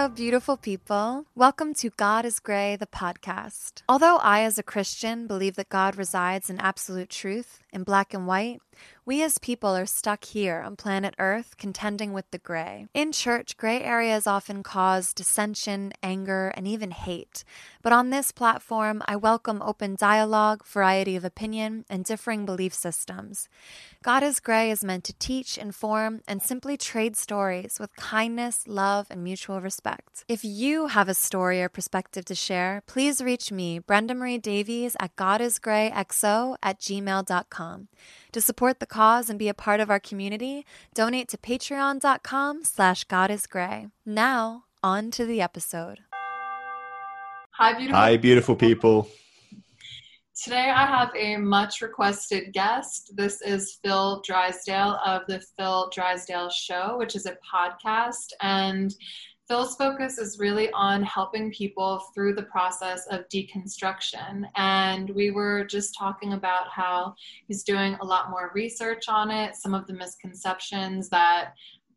Hello, beautiful people. Welcome to God is Grey, the podcast. Although I, as a Christian, believe that God resides in absolute truth, in black and white, we as people are stuck here on planet Earth contending with the gray. In church, gray areas often cause dissension, anger, and even hate. But on this platform, I welcome open dialogue, variety of opinion, and differing belief systems. God is Grey is meant to teach, inform, and simply trade stories with kindness, love, and mutual respect. If you have a story or perspective to share, please reach me, Brenda Marie Davies, at godisgreyxo at gmail.com. To support the cause and be a part of our community, donate to patreon.com slash godisgrey. Now, on to the episode. Hi, beautiful. Hi, beautiful people. Today I have a much requested guest. This is Phil Drysdale of the Phil Drysdale Show, which is a podcast. And Phil's focus is really on helping people through the process of deconstruction. And we were just talking about how he's doing a lot more research on it, some of the misconceptions that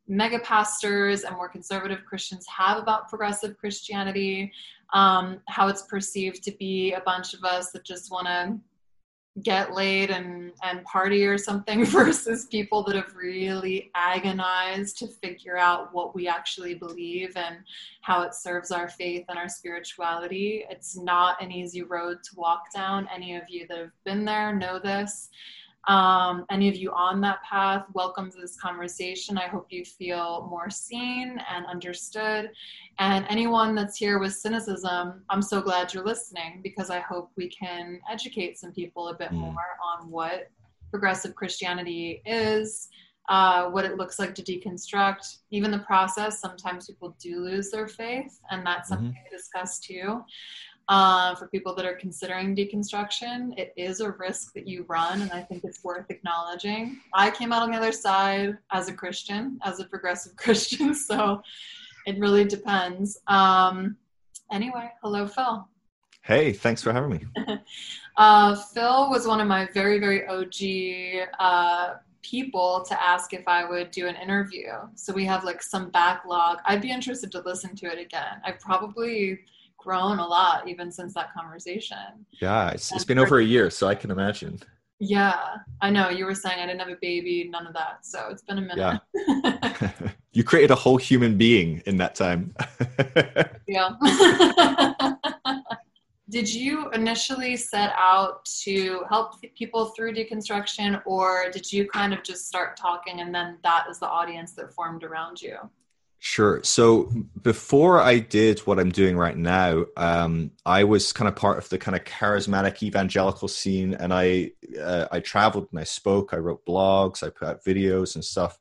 mega pastors and more conservative Christians have about progressive Christianity, um, how it's perceived to be a bunch of us that just want to get laid and and party or something versus people that have really agonized to figure out what we actually believe and how it serves our faith and our spirituality. It's not an easy road to walk down. Any of you that have been there know this um, any of you on that path, welcome to this conversation. I hope you feel more seen and understood. And anyone that's here with cynicism, I'm so glad you're listening because I hope we can educate some people a bit mm. more on what progressive Christianity is, uh, what it looks like to deconstruct, even the process. Sometimes people do lose their faith, and that's something mm-hmm. to discuss too uh, for people that are considering deconstruction. It is a risk that you run, and I think it's worth acknowledging. I came out on the other side as a Christian, as a progressive Christian, so it really depends. Um, anyway, hello, Phil. Hey, thanks for having me. uh, Phil was one of my very, very OG uh, people to ask if I would do an interview. So we have like some backlog. I'd be interested to listen to it again. I probably grown a lot even since that conversation. Yeah, it's, it's been over a year, so I can imagine. Yeah, I know. You were saying I didn't have a baby, none of that. So it's been a minute. Yeah. you created a whole human being in that time. yeah. did you initially set out to help people through deconstruction, or did you kind of just start talking and then that is the audience that formed around you? Sure. So before I did what I'm doing right now, um, I was kind of part of the kind of charismatic evangelical scene, and I uh, I traveled and I spoke. I wrote blogs. I put out videos and stuff.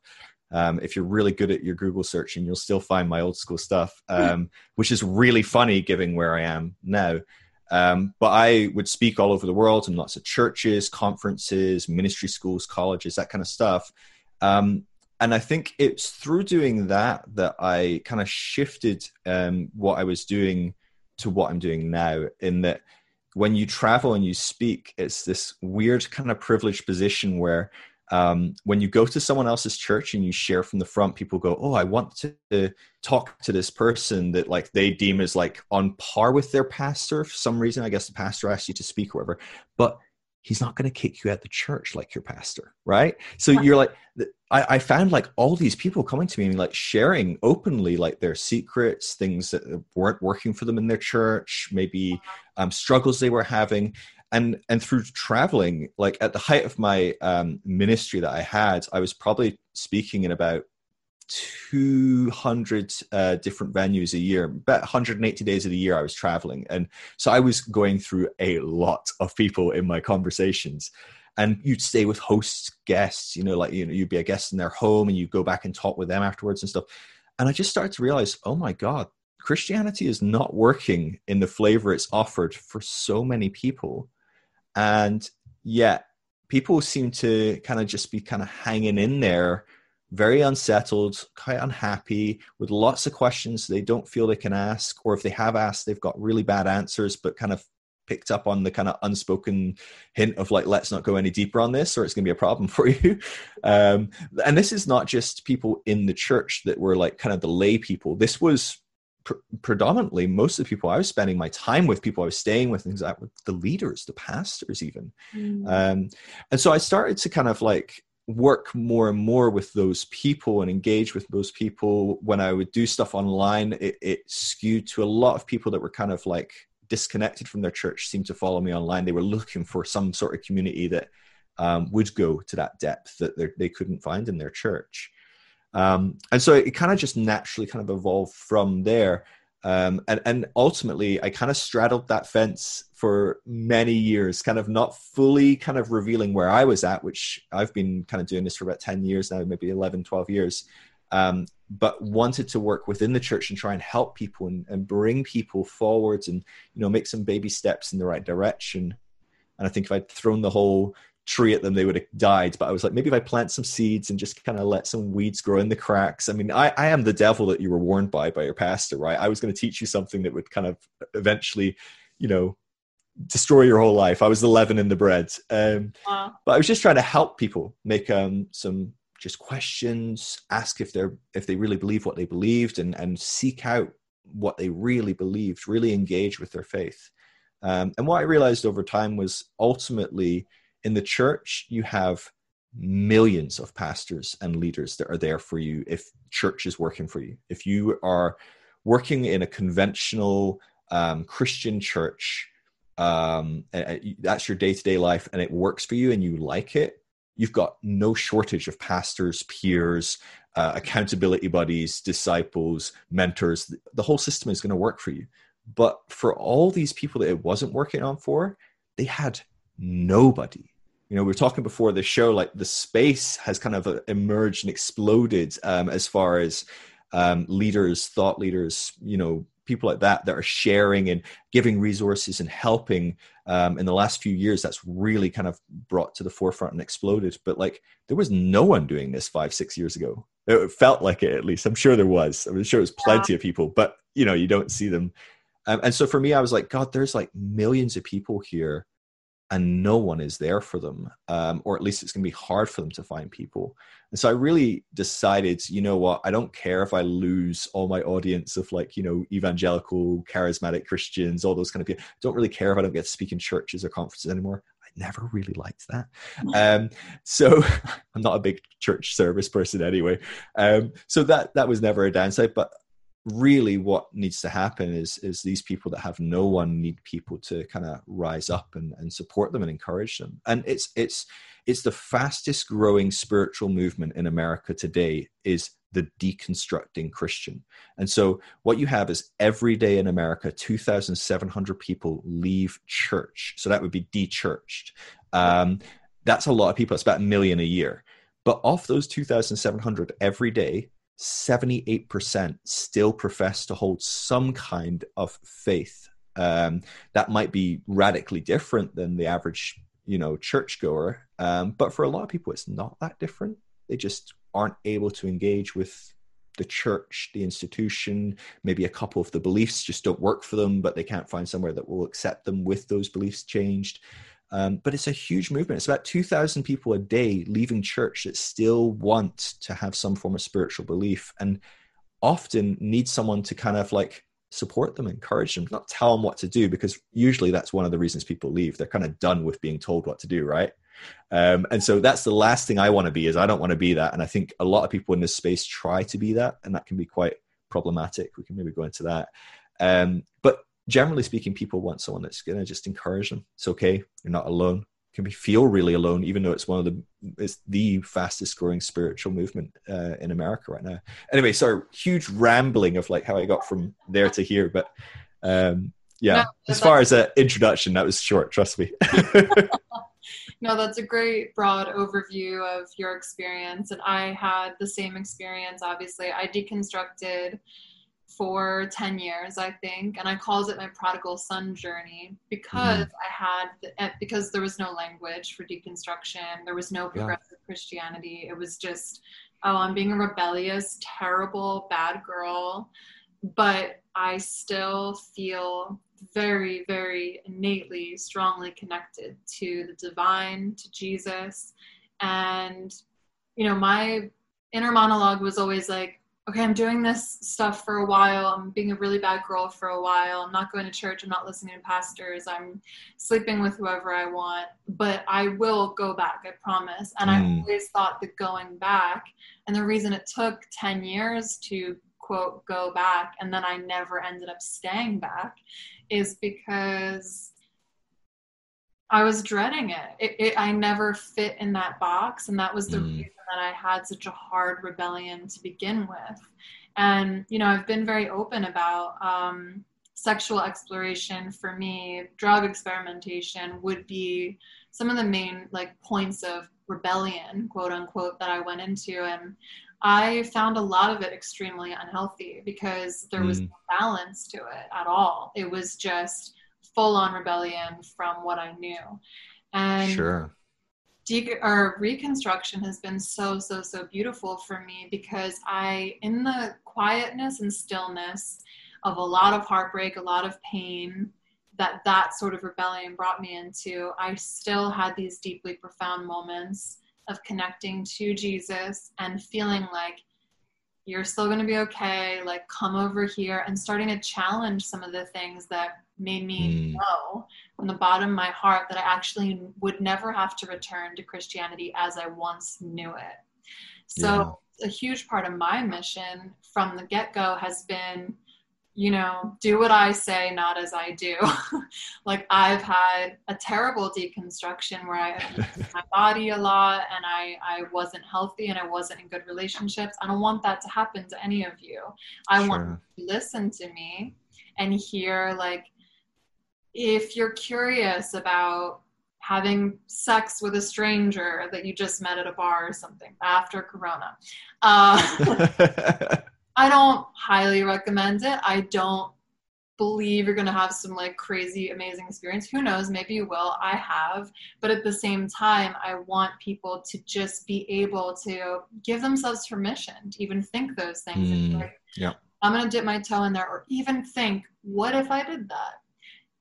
Um, if you're really good at your Google searching, you'll still find my old school stuff, um, which is really funny given where I am now. Um, but I would speak all over the world in lots of churches, conferences, ministry schools, colleges, that kind of stuff. Um, and I think it's through doing that that I kind of shifted um, what I was doing to what I'm doing now. In that, when you travel and you speak, it's this weird kind of privileged position where um, when you go to someone else's church and you share from the front, people go, "Oh, I want to talk to this person that like they deem as like on par with their pastor for some reason. I guess the pastor asked you to speak or whatever, but." He's not going to kick you at the church like your pastor right? So you're like I, I, found like all these people coming to me and like sharing openly like their secrets things that weren't working for them in their church maybe um, struggles they were having. And and through traveling like at the height of my um, ministry that i had i was probably speaking in about 200 uh, different venues a year about 180 days of the year i was traveling and so i was going through a lot of people in my conversations. And you'd stay with hosts, guests you know like you know you'd be a guest in their home and you'd go back and talk with them afterwards and stuff. And i just started to realize oh my god christianity is not working in the flavor it's offered for so many people. And yet people seem to kind of just be kind of hanging in there very unsettled, quite unhappy, with lots of questions they don't feel they can ask, or if they have asked, they've got really bad answers, but kind of picked up on the kind of unspoken hint of like, let's not go any deeper on this, or it's going to be a problem for you. Um, and this is not just people in the church that were like kind of the lay people. This was pr- predominantly most of the people I was spending my time with, people I was staying with, things like the leaders, the pastors, even. Mm. Um, and so I started to kind of like work more and more with those people and engage with those people. When i would do stuff online it, it, skewed to a lot of people that were kind of like disconnected from their church seemed to follow me online. They were looking for some sort of community that um, would go to that depth that they couldn't find in their church. Um, and so it kind of just naturally kind of evolved from there. Um, and, and ultimately, I kind of straddled that fence for many years, kind of not fully kind of revealing where I was at, which I've been kind of doing this for about 10 years now, maybe 11, 12 years, um, but wanted to work within the church and try and help people and, and bring people forwards and, you know, make some baby steps in the right direction. And I think if I'd thrown the whole tree at them, they would have died. But I was like, maybe if I plant some seeds and just kind of let some weeds grow in the cracks. I mean, I, I am the devil that you were warned by by your pastor, right? I was going to teach you something that would kind of eventually, you know, destroy your whole life. I was the leaven in the bread. Um, wow. But I was just trying to help people make um, some just questions, ask if they're if they really believe what they believed, and and seek out what they really believed, really engage with their faith. Um, and what I realized over time was ultimately in the church, you have millions of pastors and leaders that are there for you if church is working for you. If you are working in a conventional um, Christian church, um, that's your day to day life and it works for you and you like it, you've got no shortage of pastors, peers, uh, accountability buddies, disciples, mentors. The whole system is going to work for you. But for all these people that it wasn't working on for, they had nobody you know we were talking before the show like the space has kind of uh, emerged and exploded um, as far as um, leaders thought leaders you know people like that that are sharing and giving resources and helping um, in the last few years that's really kind of brought to the forefront and exploded. But like there was no one doing this five six years ago. It felt like it at least. I'm sure there was. I'm sure it was plenty yeah. of people but you know you don't see them. Um, and so for me i was like god there's like millions of people here and no one is there for them um, or at least it's going to be hard for them to find people. And so i really decided you know what i don't care if i lose all my audience of like you know evangelical charismatic christians all those kind of people I don't really care if i don't get to speak in churches or conferences anymore. I never really liked that. Um, so i'm not a big church service person anyway. Um, so that that was never a downside but really what needs to happen is is these people that have no one need people to kind of rise up and, and support them and encourage them. And it's it's it's the fastest growing spiritual movement in america today is the deconstructing christian. And so what you have is every day in america 2700 people leave church. So that would be dechurched. Um, that's a lot of people. It's about a million a year. But of those 2700 every day 78% still profess to hold some kind of faith. Um, that might be radically different than the average, you know, churchgoer. Um, but for a lot of people, it's not that different. They just aren't able to engage with the church, the institution. Maybe a couple of the beliefs just don't work for them, but they can't find somewhere that will accept them with those beliefs changed. Um, but it's a huge movement. It's about 2,000 people a day leaving church that still want to have some form of spiritual belief and often need someone to kind of like support them, encourage them, not tell them what to do, because usually that's one of the reasons people leave. They're kind of done with being told what to do, right? Um, and so that's the last thing I want to be is I don't want to be that. And I think a lot of people in this space try to be that, and that can be quite problematic. We can maybe go into that. Um, but generally speaking, people want someone that's going to just encourage them. It's okay. You're not alone. can be feel really alone, even though it's one of the it's the fastest growing spiritual movement uh, in America right now. Anyway, sorry, huge rambling of like how I got from there to here, but um, yeah, no, as far as an introduction, that was short. Trust me. No, that's a great broad overview of your experience. And I had the same experience, obviously. I deconstructed for 10 years i think and i calls it my prodigal son journey because mm-hmm. i had eh, because there was no language for deconstruction there was no progressive yeah. christianity it was just oh i'm being a rebellious terrible bad girl but i still feel very very innately strongly connected to the divine to jesus and you know my inner monologue was always like okay, I'm doing this stuff for a while. I'm being a really bad girl for a while. I'm not going to church. I'm not listening to pastors. I'm sleeping with whoever I want, but I will go back, I promise. And mm. I always thought that going back, and the reason it took 10 years to quote go back, and then I never ended up staying back, is because I was dreading it. It, it. I never fit in that box, and that was the mm. reason that I had such a hard rebellion to begin with. And you know, I've been very open about um, sexual exploration. For me, drug experimentation would be some of the main like points of rebellion, quote unquote, that I went into, and I found a lot of it extremely unhealthy because there was mm. no balance to it at all. It was just full on rebellion from what I knew. And sure. De- or reconstruction has been so so so beautiful for me because I in the quietness and stillness of a lot of heartbreak, a lot of pain that that sort of rebellion brought me into, I still had these deeply profound moments of connecting to Jesus and feeling like you're still going to be okay like come over here and starting to challenge some of the things that made me mm. know from the bottom of my heart that i actually would never have to return to christianity as i once knew it so yeah. a huge part of my mission from the get-go has been you know, do what I say, not as I do. like I've had a terrible deconstruction where I my body a lot and I, I wasn't healthy and I wasn't in good relationships. I don't want that to happen to any of you. I sure. want to listen to me and hear like if you're curious about having sex with a stranger that you just met at a bar or something after corona uh, I don't highly recommend it. I don't believe you're going to have some like crazy amazing experience. Who knows? Maybe you will. I have. But at the same time i want people to just be able to give themselves permission to even think those things mm, like, yeah. I'm going to dip my toe in there or even think what if i did that?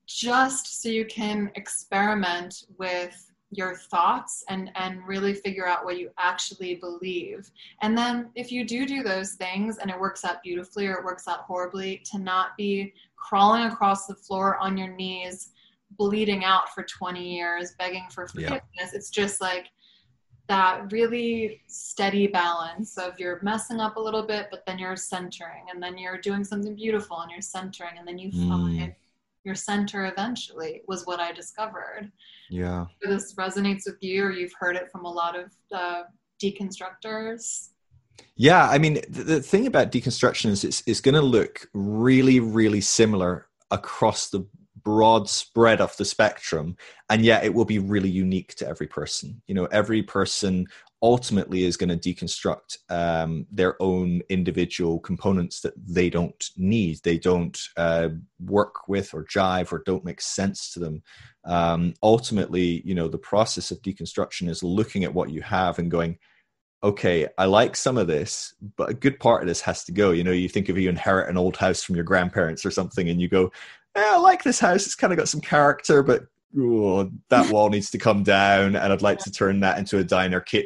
Just so you can experiment with your thoughts and and really figure out what you actually believe and then if you do do those things and it works out beautifully or it works out horribly to not be crawling across the floor on your knees bleeding out for 20 years begging for forgiveness yeah. it's just like that really steady balance of you're messing up a little bit but then you're centering and then you're doing something beautiful and you're centering and then you mm. find your center eventually was what I discovered. Yeah. This resonates with you, or you've heard it from a lot of uh, deconstructors. Yeah, I mean, the, the thing about deconstruction is it's, it's going to look really, really similar across the broad spread of the spectrum and yet it will be really unique to every person you know every person ultimately is going to deconstruct um, their own individual components that they don't need, they don't uh, work with or jive or don't make sense to them. Um, ultimately, you know, the process of deconstruction is looking at what you have and going, okay, I like some of this, but a good part of this has to go. You know, you think of you inherit an old house from your grandparents or something and you go, I like this house, it's kind of got some character, but oh, that wall needs to come down and i'd like to turn that into a diner kitchen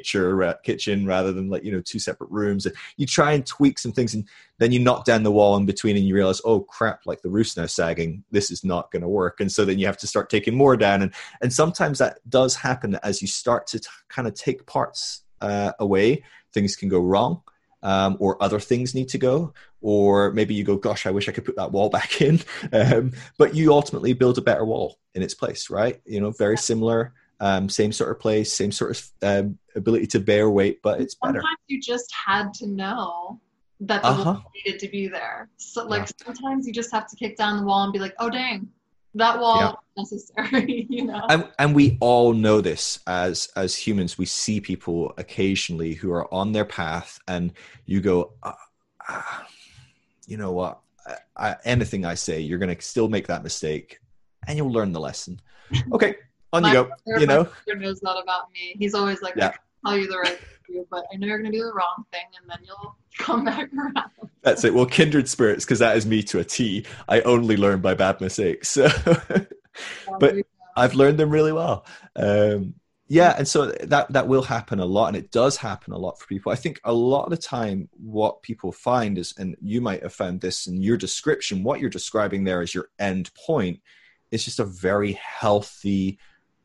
kitchen rather than like you know two separate rooms. You try and tweak some things and then you knock down the wall in between and you realize oh crap like the roof's now sagging. This is not going to work. And so then you have to start taking more down. And and sometimes that does happen as you start to t- kind of take parts uh, away things can go wrong um, or other things need to go, or maybe you go, "Gosh, I wish I could put that wall back in," um, but you ultimately build a better wall in its place, right? You know, very similar, um, same sort of place, same sort of um, ability to bear weight, but it's better. Sometimes you just had to know that the uh-huh. wall needed to be there. So, like, yeah. sometimes you just have to kick down the wall and be like, "Oh, dang, that wall." Yeah. Necessary you know? And, and we all know this as as humans. We see people occasionally who are on their path and you go ah, ah, you know what? I, I, anything i say you're going to still make that mistake and you'll learn the lesson. Okay on you go you know? knows that about me. He's always like yeah. tell you the right thing but i know you're going to do the wrong thing and then you'll come back around. That's it. Well kindred spirits because that is me to a t. I only learn by bad mistakes so but I've learned them really well. Um, yeah, and so that that will happen a lot, and it does happen a lot for people. I think a lot of the time, what people find is, and you might have found this in your description, what you're describing there as your end point is just a very healthy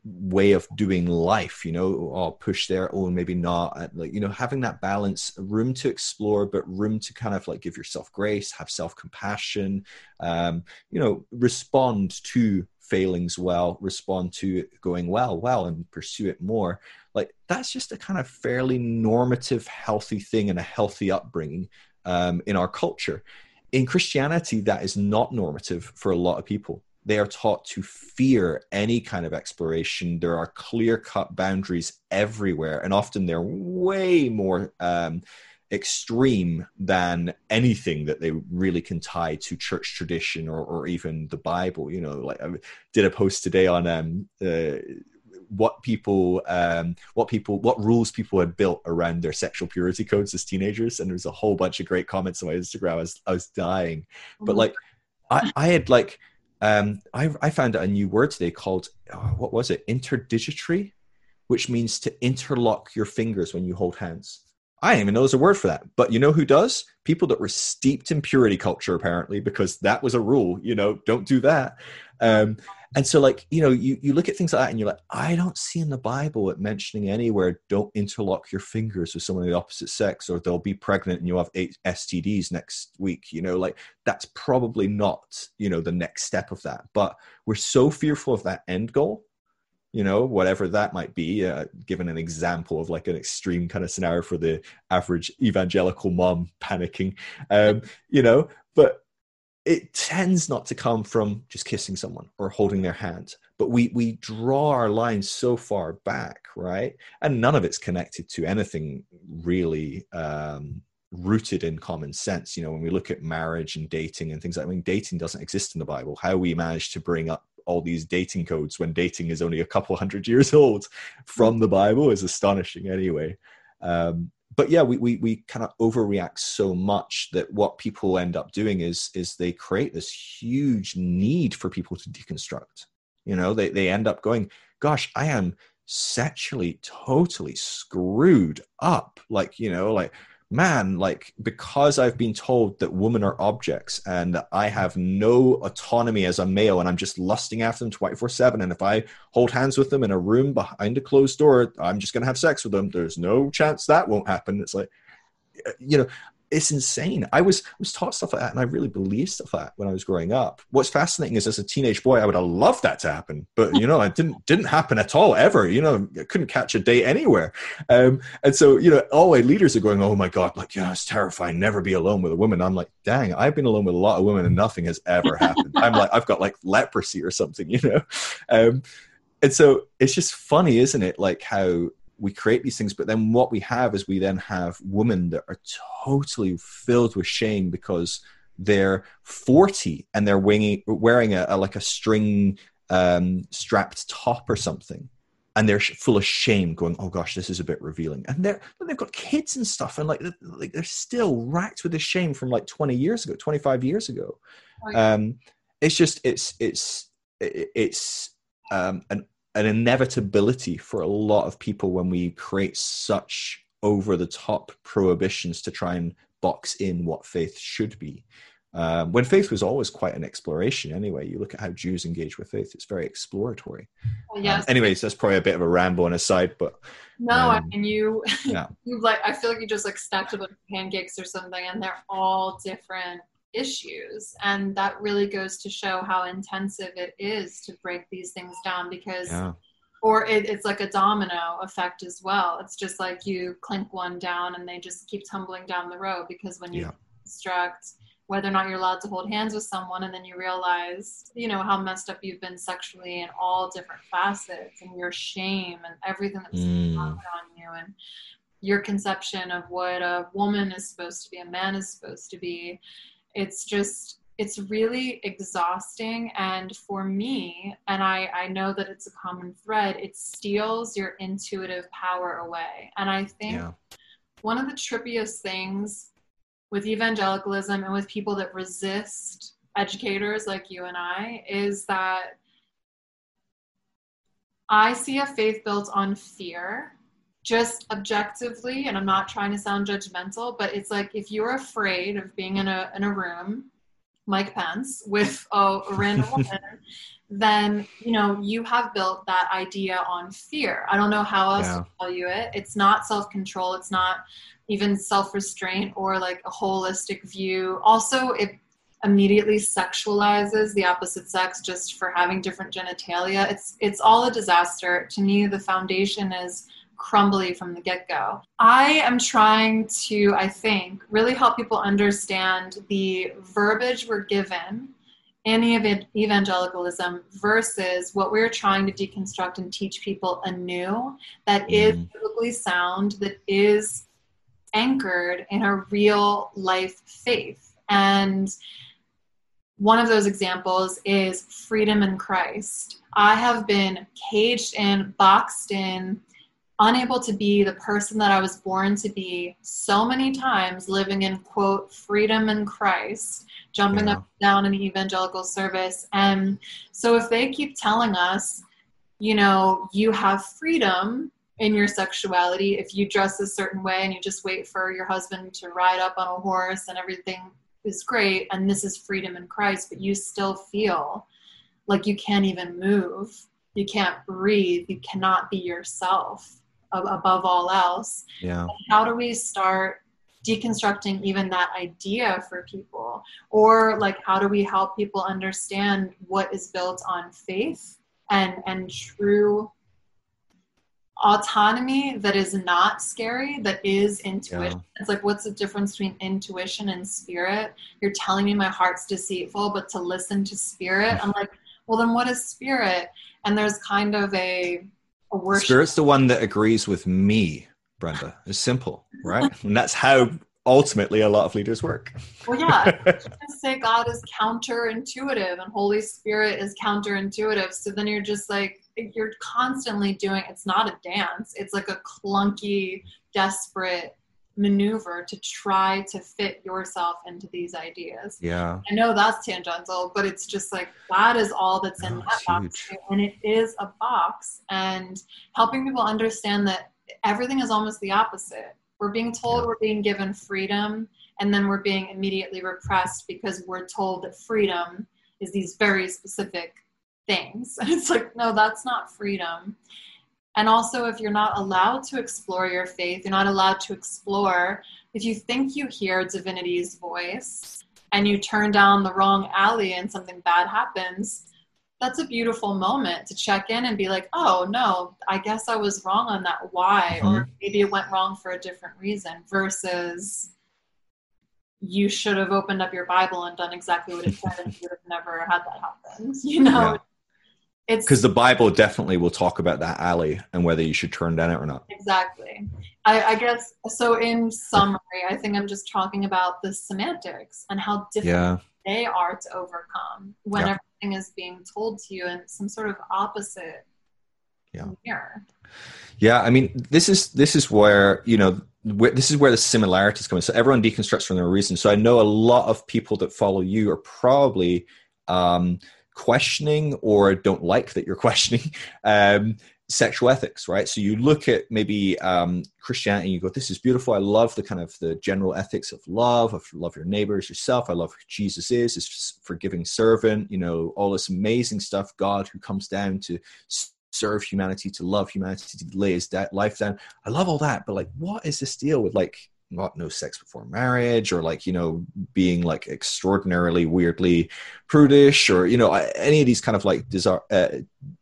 way of doing life you know i'll push there oh maybe not like you know having that balance room to explore but room to kind of like give yourself grace have self-compassion um, you know respond to failings well, respond to going well, well, and pursue it more. Like that's just a kind of fairly normative, healthy thing and a healthy upbringing um, in our culture. In Christianity, that is not normative for a lot of people. They are taught to fear any kind of exploration. There are clear cut boundaries everywhere, and often they're way more um, extreme than anything that they really can tie to church tradition or, or even the Bible. You know, like I did a post today on um, uh, what people, um, what people, what rules people had built around their sexual purity codes as teenagers, and there was a whole bunch of great comments on my Instagram. I was, I was dying, but like, I, I had like, um, I, I found out a new word today called oh, what was it? Interdigitary, which means to interlock your fingers when you hold hands. I didn't even know there's a word for that. But you know who does? People that were steeped in purity culture, apparently, because that was a rule. You know, don't do that. Um, and so, like, you know, you, you look at things like that and you're like, I don't see in the Bible it mentioning anywhere, don't interlock your fingers with someone of the opposite sex or they'll be pregnant and you'll have eight STDs next week. You know, like, that's probably not, you know, the next step of that. But we're so fearful of that end goal you know whatever that might be uh, given an example of like an extreme kind of scenario for the average evangelical mom panicking um, you know but it tends not to come from just kissing someone or holding their hand but we we draw our lines so far back right? And none of it's connected to anything really um, rooted in common sense. You know when we look at marriage and dating and things like i mean dating doesn't exist in the bible. How we manage to bring up all these dating codes when dating is only a couple hundred years old from the Bible is astonishing anyway. Um, but yeah, we, we, we kind of overreact so much that what people end up doing is, is they create this huge need for people to deconstruct. You know, they, they end up going, gosh, I am sexually totally screwed up. Like, you know, like man, like because I've been told that women are objects and I have no autonomy as a male and I'm just lusting after them 24 7. And if I hold hands with them in a room behind a closed door, I'm just going to have sex with them. There's no chance that won't happen. It's like, uh, you know, it's insane. I was was taught stuff like that, and I really believed stuff like that when I was growing up. What's fascinating is, as a teenage boy, I would have loved that to happen, but you know, it didn't didn't happen at all ever. You know, I couldn't catch a date anywhere, um, and so you know, all my leaders are going, "Oh my god, like yeah, it's terrifying. Never be alone with a woman." I'm like, "Dang, I've been alone with a lot of women, and nothing has ever happened." I'm like, I've got like leprosy or something, you know. Um, and so it's just funny, isn't it? Like how we create these things but then what we have is we then have women that are totally filled with shame because they're 40 and they're winging, wearing a, a like a string um, strapped top or something. And they're full of shame going oh gosh this is a bit revealing. And they're they've got kids and stuff and like like they're still racked with the shame from like 20 years ago 25 years ago. Um it's just it's it's it's um an an inevitability for a lot of people when we create such over the top prohibitions to try and box in what faith should be. Um, when faith was always quite an exploration anyway. You look at how Jews engage with faith; it's very exploratory. Well, yes. Um, anyways, that's probably a bit of a ramble on a side, but no, um, I mean you. Yeah. you like. I feel like you just like stacked a bunch of pancakes or something, and they're all different issues and that really goes to show how intensive it is to break these things down because yeah or it, it's like a domino effect as well. It's just like you clink one down and they just keep tumbling down the road because when you yeah. construct whether or not you're allowed to hold hands with someone and then you realize you know how messed up you've been sexually in all different facets and your shame and everything that's mm. on you and your conception of what a woman is supposed to be a man is supposed to be it's just it's really exhausting. And for me and I, I know that it's a common thread it steals your intuitive power away. And i think yeah. one of the trippiest things with evangelicalism and with people that resist educators like you and I is that I see a faith built on fear, just objectively, and I'm not trying to sound judgmental, but it's like if you're afraid of being in a in a room, Mike Pence, with a, a random woman, then you know you have built that idea on fear. I don't know how else yeah. to tell you it. It's not self-control. It's not even self-restraint or like a holistic view also it immediately sexualizes the opposite sex just for having different genitalia it's it's all a disaster to me the foundation is crumbly from the get-go i am trying to i think really help people understand the verbiage we're given in evangelicalism versus what we're trying to deconstruct and teach people anew that is mm. biblically sound that is anchored in a real life faith. And one of those examples is freedom in Christ. I have been caged in, boxed in, unable to be the person that I was born to be so many times, living in quote, freedom in Christ, jumping yeah. up and down in evangelical service. And so if they keep telling us, you know, you have freedom, in your sexuality if you dress a certain way and you just wait for your husband to ride up on a horse and everything is great and this is freedom in Christ but you still feel like you can't even move you can't breathe you cannot be yourself above all else. Yeah. How do we start deconstructing even that idea for people? Or like how do we help people understand what is built on faith and and true autonomy that is not scary that is intuition? Yeah. it's like what's the difference between intuition and spirit? You're telling me my heart's deceitful but to listen to spirit i'm like well then what is spirit? And there's kind of a, a worship. Spirit's the one that agrees with me brenda. It's simple right? And that's how ultimately a lot of leaders work. Well yeah. Say god is counterintuitive and holy spirit is counterintuitive. So then you're just like you're constantly doing it's not a dance. It's like a clunky desperate maneuver to try to fit yourself into these ideas yeah i know that's tangential but it's just like that is all that's in oh, that box and it is a box and helping people understand that everything is almost the opposite we're being told yeah. we're being given freedom and then we're being immediately repressed because we're told that freedom is these very specific things. And it's like, no, that's not freedom. And also, if you're not allowed to explore your faith, you're not allowed to explore, if you think you hear divinity's voice and you turn down the wrong alley and something bad happens, that's a beautiful moment to check in and be like, oh, no, I guess I was wrong on that. Why? Mm-hmm. Or maybe it went wrong for a different reason versus you should have opened up your Bible and done exactly what it said and you would have never had that happen. You know? Because the bible definitely will talk about that alley and whether you should turn down it or not exactly I, I, guess so in summary i think i'm just talking about the semantics and how different yeah. they are to overcome when yeah. everything is being told to you in some sort of opposite yeah. mirror yeah i mean this is this is where you know where, this is where the similarities come in so everyone deconstructs from their reason so i know a lot of people that follow you are probably um, questioning or don't like that you're questioning um, sexual ethics right? So you look at maybe um, christianity and you go this is beautiful. I love the kind of the general ethics of love. Of love your neighbors yourself. I love who jesus is. This forgiving servant you know all this amazing stuff. God who comes down to serve humanity to love humanity to lay his life down. I love all that but like what is this deal with like not no sex before marriage or like you know being like extraordinarily weirdly prudish or you know any of these kind of like desire, uh,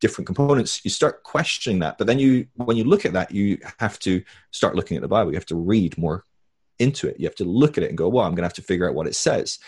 different components you start questioning that but then you when you look at that you have to start looking at the bible you have to read more into it. You have to look at it and go, well, I'm going to have to figure out what it says.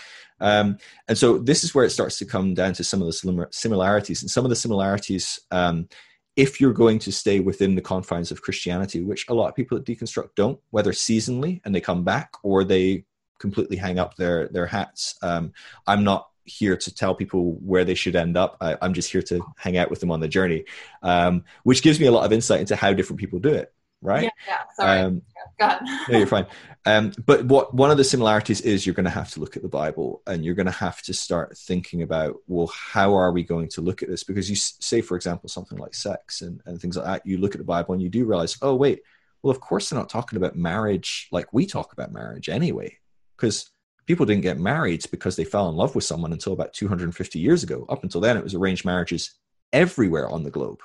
Um, and so this is where it starts to come down to some of the similarities. And some of the similarities, um, if you're going to stay within the confines of Christianity, which a lot of people at Deconstruct don't, whether seasonally and they come back or they completely hang up their their hats. Um, I'm not here to tell people where they should end up. I, am just here to hang out with them on the journey, um, which gives me a lot of insight into how different people do it. Right? Yeah. yeah sorry. Um, yeah, no, you're fine. Um, but what one of the similarities is you're going to have to look at the Bible and you're going to have to start thinking about well, how are we going to look at this? Because you say, for example, something like sex and, and things like that. You look at the Bible and you do realize, oh wait, well, of course they're not talking about marriage like we talk about marriage anyway, because people didn't get married because they fell in love with someone until about 250 years ago. Up until then, it was arranged marriages everywhere on the globe.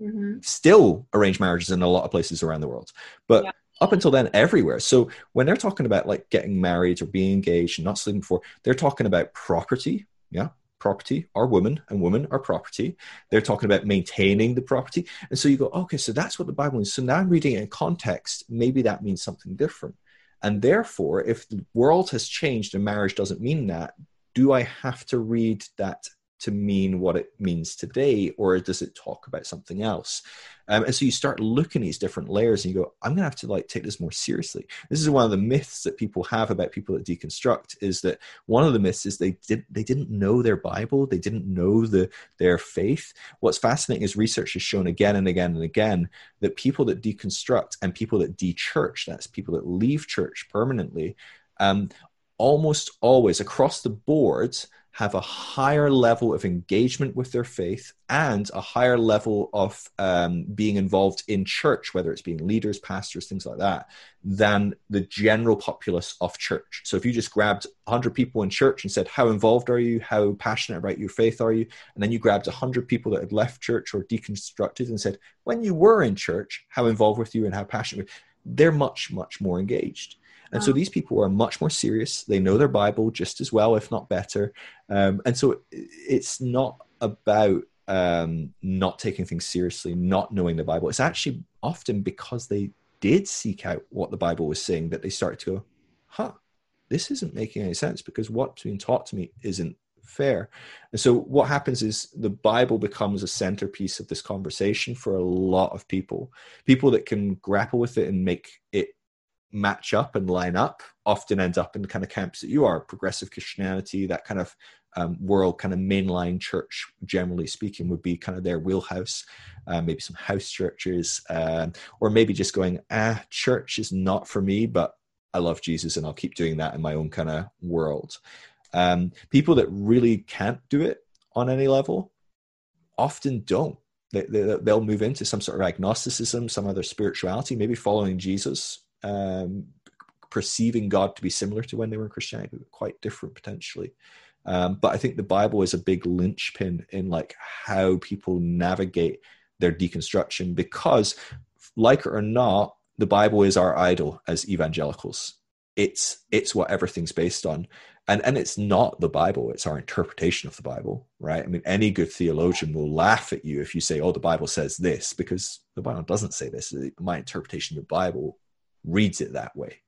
Mm-hmm. Still arranged marriages in a lot of places around the world. But yeah. up until then, everywhere. So when they're talking about like getting married or being engaged and not sleeping before, they're talking about property. Yeah. Property are women and women are property. They're talking about maintaining the property. And so you go, okay, so that's what the Bible means. So now I'm reading it in context. Maybe that means something different. And therefore, if the world has changed and marriage doesn't mean that, do I have to read that to mean what it means today, or does it talk about something else? Um, and so you start looking at these different layers and you go, I'm going to have to like take this more seriously. This is one of the myths that people have about people that deconstruct is that one of the myths is they did they didn't know their Bible, they didn't know the their faith. What's fascinating is research has shown again and again and again that people that deconstruct and people that de-church, that's people that leave church permanently, um, almost always across the board have a higher level of engagement with their faith and a higher level of um, being involved in church, whether it's being leaders, pastors, things like that, than the general populace of church. So if you just grabbed 100 people in church and said, How involved are you? How passionate about your faith are you? And then you grabbed 100 people that had left church or deconstructed and said, When you were in church, how involved with you and how passionate? Were?" They're much, much more engaged. And so these people are much more serious. They know their Bible just as well, if not better. Um, and so it's not about um, not taking things seriously, not knowing the Bible. It's actually often because they did seek out what the Bible was saying that they started to go, huh, this isn't making any sense because what's being taught to me isn't fair. And so what happens is the Bible becomes a centerpiece of this conversation for a lot of people. People that can grapple with it and make it match up and line up often end up in the kind of camps that you are progressive christianity that kind of um, world kind of mainline church generally speaking would be kind of their wheelhouse. Uh, maybe some house churches uh, or maybe just going ah church is not for me but i love jesus and i'll keep doing that in my own kind of world. Um, people that really can't do it on any level often don't. They, they, they'll move into some sort of agnosticism some other spirituality maybe following jesus um, perceiving God to be similar to when they were in Christianity, but quite different potentially. Um, but I think the Bible is a big linchpin in like how people navigate their deconstruction because, like it or not, the Bible is our idol as evangelicals. It's it's what everything's based on, and and it's not the Bible. It's our interpretation of the Bible, right? I mean, any good theologian will laugh at you if you say, "Oh, the Bible says this," because the Bible doesn't say this. My interpretation of the Bible reads it that way.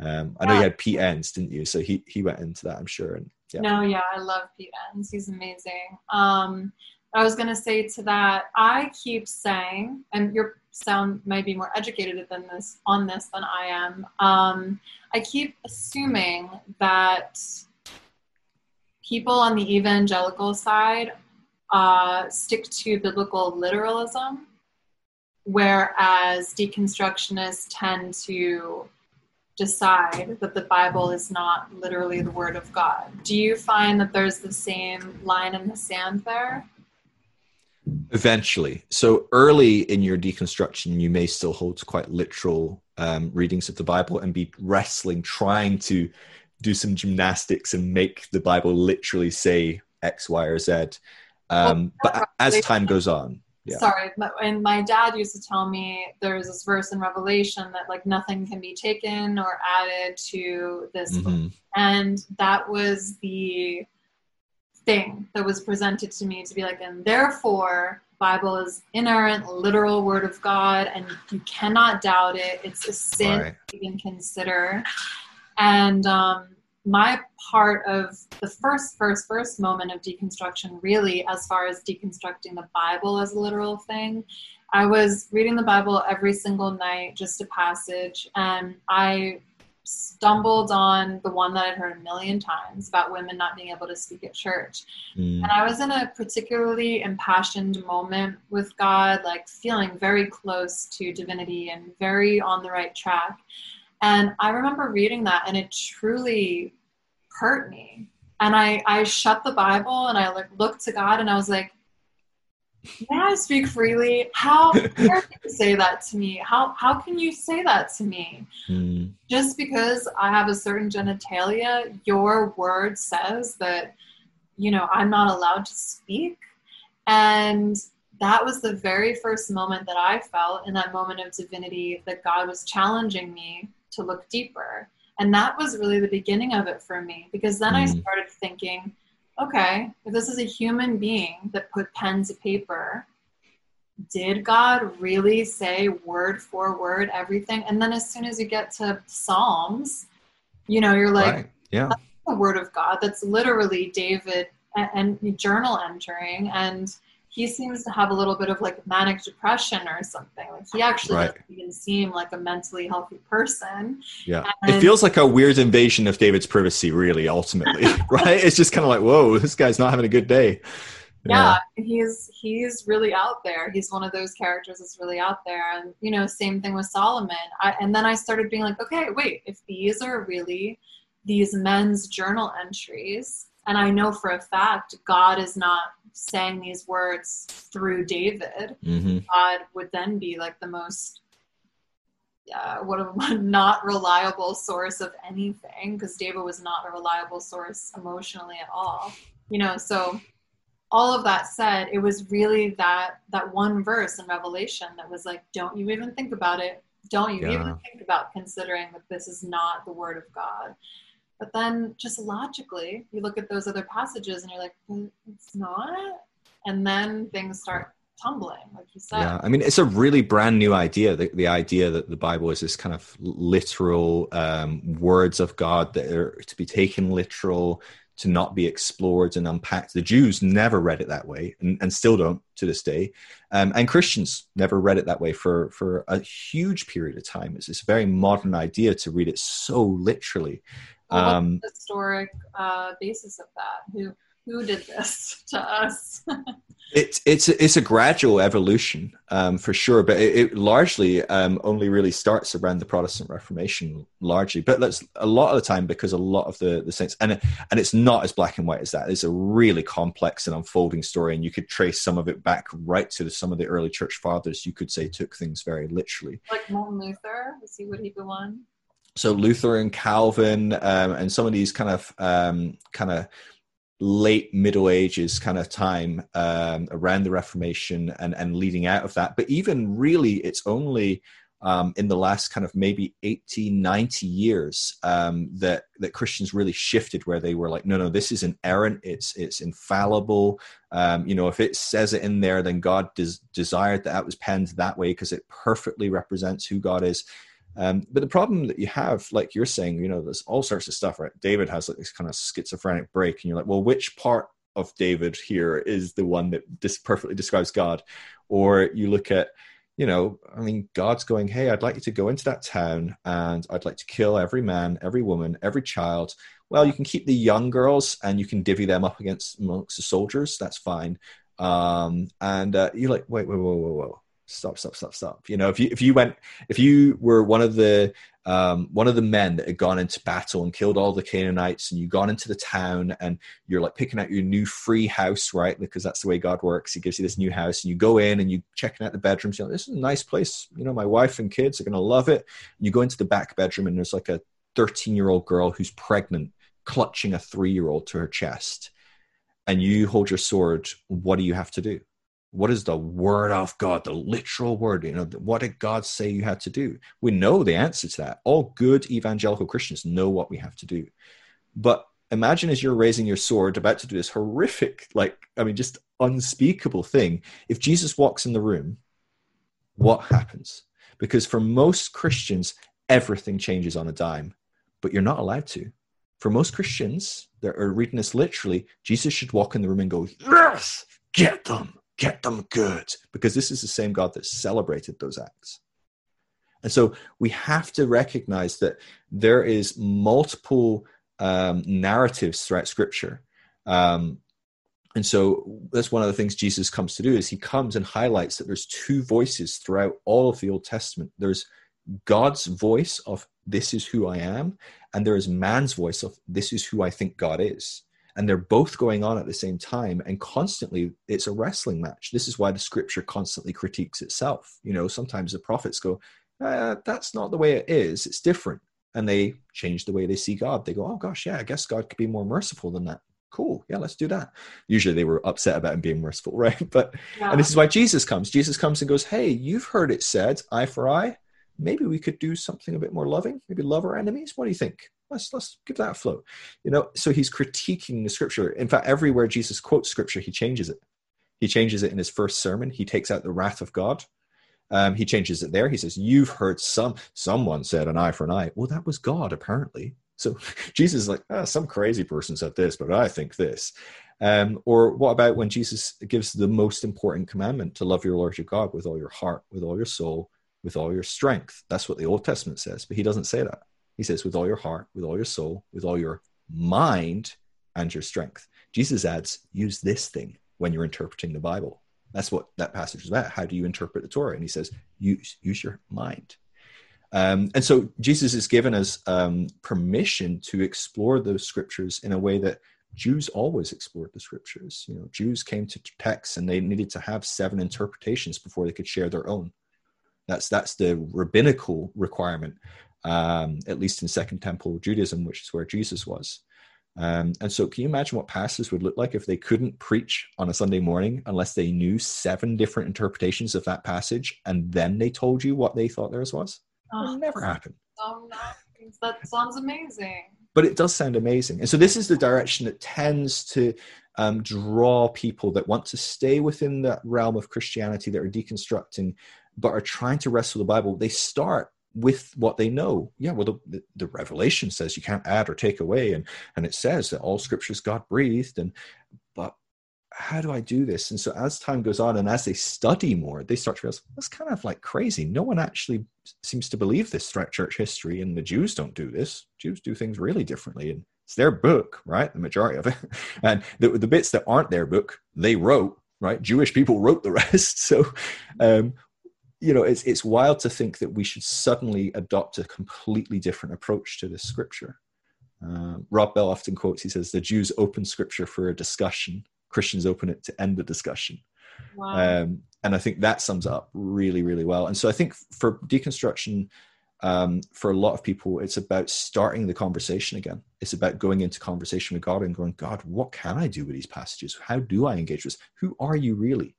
Um, I know you had Pete Enns, didn't you? So he he went into that, I'm sure. And yeah. No, yeah, I love Pete Enns. He's amazing. Um, I was gonna say to that, I keep saying, and your sound might be more educated than this on this than I am. Um, I keep assuming that people on the evangelical side uh, stick to biblical literalism whereas deconstructionists tend to decide that the Bible is not literally the Word of God. Do you find that there's the same line in the sand there? Eventually. So early in your deconstruction, you may still hold quite literal um, readings of the Bible and be wrestling, trying to do some gymnastics and make the Bible literally say X, Y, or Z. Um, well, but as time goes on, yeah. sorry and my dad used to tell me there's this verse in revelation that like nothing can be taken or added to this mm-hmm. and that was the thing that was presented to me to be like and therefore bible is inerrant literal word of god and you cannot doubt it it's a sin right. to even consider And um, my part of the first, first, first moment of deconstruction, really, as far as deconstructing the Bible as a literal thing, I was reading the Bible every single night, just a passage, and I stumbled on the one that I'd heard a million times about women not being able to speak at church. Mm. And I was in a particularly impassioned moment with God, like feeling very close to divinity and very on the right track. And I remember reading that and it truly hurt me. And I, I shut the Bible and I like looked to God and I was like, May I speak freely? How can you say that to me? How how can you say that to me? Mm. Just because I have a certain genitalia, your word says that you know I'm not allowed to speak. And that was the very first moment that I felt in that moment of divinity that God was challenging me to look deeper. And that was really the beginning of it for me because then mm. I started thinking, okay, if this is a human being that put pen to paper, did God really say word for word everything? And then as soon as you get to Psalms, you know, you're like, right. yeah, the word of God. That's literally David and, and journal entering. And he seems to have a little bit of like manic depression or something. Like he actually right. doesn't even seem like a mentally healthy person. Yeah. And it feels like a weird invasion of David's privacy, really, ultimately. right? It's just kind of like, whoa, this guy's not having a good day. Yeah. yeah, he's he's really out there. He's one of those characters that's really out there. And you know, same thing with Solomon. I, and then I started being like, okay, wait, if these are really these men's journal entries, and I know for a fact God is not saying these words through David, mm-hmm. God would then be like the most uh, what a not reliable source of anything because David was not a reliable source emotionally at all. You know, so all of that said, it was really that that one verse in Revelation that was like, "Don't you even think about it? Don't you yeah. even think about considering that this is not the word of God." But then, just logically, you look at those other passages and you're like, it's not. And then things start tumbling, like you said. Yeah, I mean, it's a really brand new idea. The, the idea that the Bible is this kind of literal um, words of God that are to be taken literal, to not be explored and unpacked. The Jews never read it that way, and, and still don't to this day. Um, and Christians never read it that way for for a huge period of time. It's this very modern idea to read it so literally. Well, um, the historic uh, basis of that? Who who did this to us? it's it's it's a gradual evolution um, for sure, but it, it largely um, only really starts around the Protestant Reformation, largely. But that's a lot of the time because a lot of the the saints and and it's not as black and white as that. It's a really complex and unfolding story, and you could trace some of it back right to the, some of the early church fathers. You could say took things very literally. Like Martin Luther, Is he would he be one? So Luther and Calvin um, and some of these kind of um, kind of late Middle Ages kind of time um, around the Reformation and and leading out of that. But even really, it's only um, in the last kind of maybe 80, 90 years um, that that Christians really shifted where they were like, no, no, this is inerrant. It's it's infallible. Um, you know, if it says it in there, then God des- desired that that was penned that way because it perfectly represents who God is. Um, but the problem that you have, like you're saying, you know, there's all sorts of stuff, right? David has like this kind of schizophrenic break, and you're like, well, which part of David here is the one that dis- perfectly describes God? Or you look at, you know, I mean, God's going, hey, I'd like you to go into that town and I'd like to kill every man, every woman, every child. Well, you can keep the young girls and you can divvy them up against amongst the soldiers. That's fine. Um, and uh, you're like, wait, wait, whoa, whoa, whoa stop, stop, stop, stop. You know, if you if you went if you were one of the um, one of the men that had gone into battle and killed all the Canaanites, and you gone into the town and you're like picking out your new free house, right? Because that's the way God works. He gives you this new house, and you go in and you checking out the bedrooms. You're like, this is a nice place. You know, my wife and kids are gonna love it. And you go into the back bedroom, and there's like a 13 year old girl who's pregnant, clutching a three year old to her chest, and you hold your sword. What do you have to do? What is the word of God, the literal word? You know, what did God say you had to do? We know the answer to that. All good evangelical Christians know what we have to do. But imagine as you're raising your sword, about to do this horrific, like, I mean, just unspeakable thing. If Jesus walks in the room, what happens? Because for most Christians, everything changes on a dime. but you're not allowed to. For most Christians that are reading this literally, Jesus should walk in the room and go, Yes, get them, get them good, because this is the same God that celebrated those acts. And so we have to recognize that there is multiple um, narratives throughout Scripture. Um, and so that's one of the things Jesus comes to do is he comes and highlights that there's two voices throughout all of the Old Testament. There's God's voice of this is who I am, and there is man's voice of this is who I think God is. And they're both going on at the same time, and constantly it's a wrestling match. This is why the scripture constantly critiques itself. You know, sometimes the prophets go, uh, That's not the way it is, it's different. And they change the way they see God. They go, Oh gosh, yeah, I guess God could be more merciful than that cool yeah let's do that usually they were upset about him being merciful right but yeah. and this is why jesus comes jesus comes and goes hey you've heard it said eye for eye maybe we could do something a bit more loving maybe love our enemies what do you think let's let's give that a float. You know so he's critiquing the scripture. In fact everywhere jesus quotes scripture he changes it. He changes it in his first sermon. He takes out the wrath of god. Um, he changes it there. He says you've heard some someone said an eye for an eye. Well that was god apparently. So jesus is like oh, some crazy person said this but i think this. Um, or what about when jesus gives the most important commandment to love your lord your god with all your heart with all your soul with all your strength. That's what the Old Testament says, but he doesn't say that. He says, with all your heart, with all your soul, with all your mind and your strength. Jesus adds, use this thing when you're interpreting the Bible. That's what that passage is about. How do you interpret the Torah? And he says, use, use your mind. Um, and so Jesus has given us um, permission to explore those scriptures in a way that Jews always explored the scriptures. You know, Jews came to texts and they needed to have seven interpretations before they could share their own. That's that's the rabbinical requirement, um, at least in Second Temple Judaism, which is where Jesus was. Um, and so, can you imagine what pastors would look like if they couldn't preach on a Sunday morning unless they knew seven different interpretations of that passage and then they told you what they thought theirs was? Oh, never happen. Oh, that sounds amazing. But it does sound amazing. And so, this is the direction that tends to um, draw people that want to stay within that realm of Christianity that are deconstructing but are trying to wrestle the Bible, they start with what they know. Yeah, well, the, the, revelation says you can't add or take away, and and it says that all scriptures God breathed, and but how do I do this? And so as time goes on, and as they study more, they start to realize that's kind of like crazy. No one actually seems to believe this throughout church history, and the Jews don't do this. Jews do things really differently, and it's their book, right? The majority of it, and the, the bits that aren't their book, they wrote. Right, Jewish people wrote the rest. So, um, you know, it's it's wild to think that we should suddenly adopt a completely different approach to this scripture. Uh, Rob Bell often quotes, he says, the Jews open scripture for a discussion, Christians open it to end the discussion. Wow. Um, and I think that sums up really, really well. And so I think for deconstruction, um, for a lot of people, it's about starting the conversation again. It's about going into conversation with God and going, God, what can I do with these passages? How do I engage with this? Who are you really?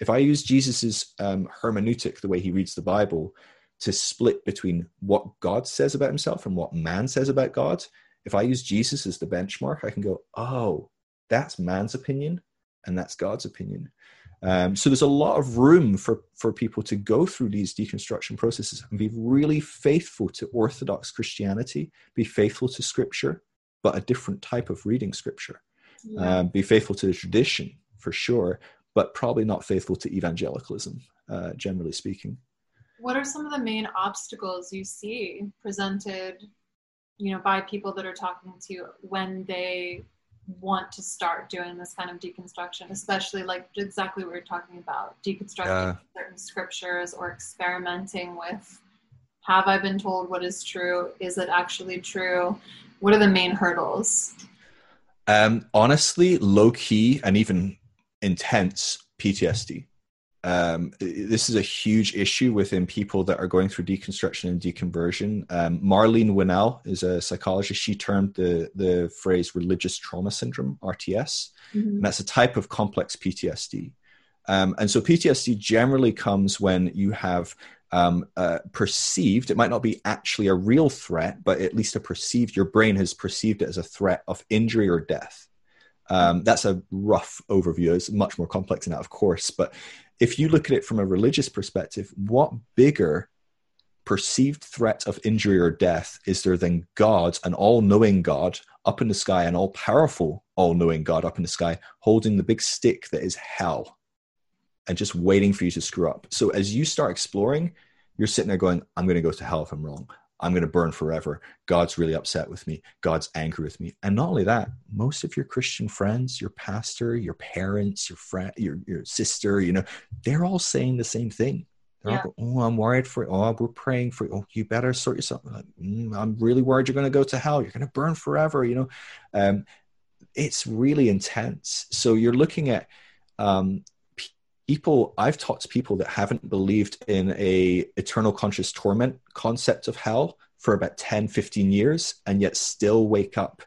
If I use Jesus's um, hermeneutic, the way he reads the Bible, to split between what God says about himself and what man says about God, if I use Jesus as the benchmark, I can go, oh, that's man's opinion and that's God's opinion. Um, so there's a lot of room for, for people to go through these deconstruction processes and be really faithful to Orthodox Christianity, be faithful to Scripture, but a different type of reading Scripture. Yeah. Um, be faithful to the tradition for sure, but probably not faithful to evangelicalism, uh, generally speaking. What are some of the main obstacles you see presented, you know, by people that are talking to you when they want to start doing this kind of deconstruction, especially like exactly what we're talking about, deconstructing certain scriptures or experimenting with have I been told what is true? Is it actually true? What are the main hurdles? Um, honestly, low key, and even intense PTSD. Um, this is a huge issue within people that are going through deconstruction and deconversion. Um, Marlene Winell is a psychologist. She termed the, the phrase religious trauma syndrome, RTS. Mm-hmm. And that's a type of complex PTSD. Um, and so PTSD generally comes when you have um, uh, perceived, it might not be actually a real threat, but at least a perceived, your brain has perceived it as a threat of injury or death. Um, that's a rough overview. It's much more complex than that, of course. But if you look at it from a religious perspective, what bigger perceived threat of injury or death, is there than God, an all knowing God up in the sky, an all powerful, all knowing God up in the sky, holding the big stick that is hell and just waiting for you to screw up? So as you start exploring, you're sitting there going, I'm going to go to hell if I'm wrong. I'm going to burn forever. God's really upset with me. God's angry with me. And not only that, most of your Christian friends, your pastor, your parents, your friend, your, your sister, you know, they're all saying the same thing. They're yeah. all, oh, I'm worried for, you. oh, we're praying for, you. oh, you better sort yourself. Like, mm, I'm really worried you're going to go to hell. You're going to burn forever, you know. Um, it's really intense. So you're looking at um, people i've taught to people that haven't believed in a eternal conscious torment concept of hell for about 10 15 years and yet still wake up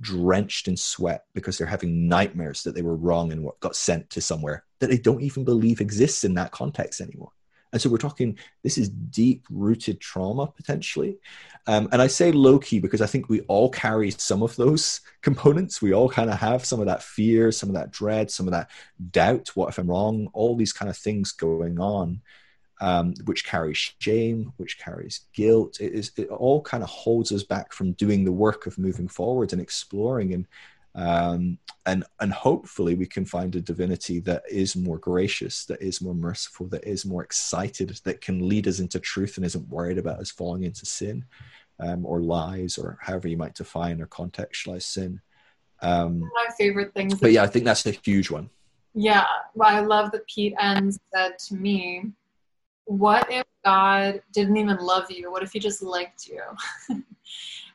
drenched in sweat because they're having nightmares that they were wrong and what got sent to somewhere that they don't even believe exists in that context anymore and so we're talking, this is deep rooted trauma potentially. Um, and I say low key because I think we all carry some of those components. We all kind of have some of that fear, some of that dread, some of that doubt. What if I'm wrong? All these kind of things going on, um, which carries shame, which carries guilt. It, is, it all kind of holds us back from doing the work of moving forward and exploring and um, and and hopefully we can find a divinity that is more gracious that is more merciful that is more excited that can lead us into truth and isn't worried about us falling into sin um, or lies or however you might define or contextualize sin. Um, my favorite things but yeah i think that's a huge one. Yeah well, i love that Pete Enns said to me what if god didn't even love you? What if he just liked you?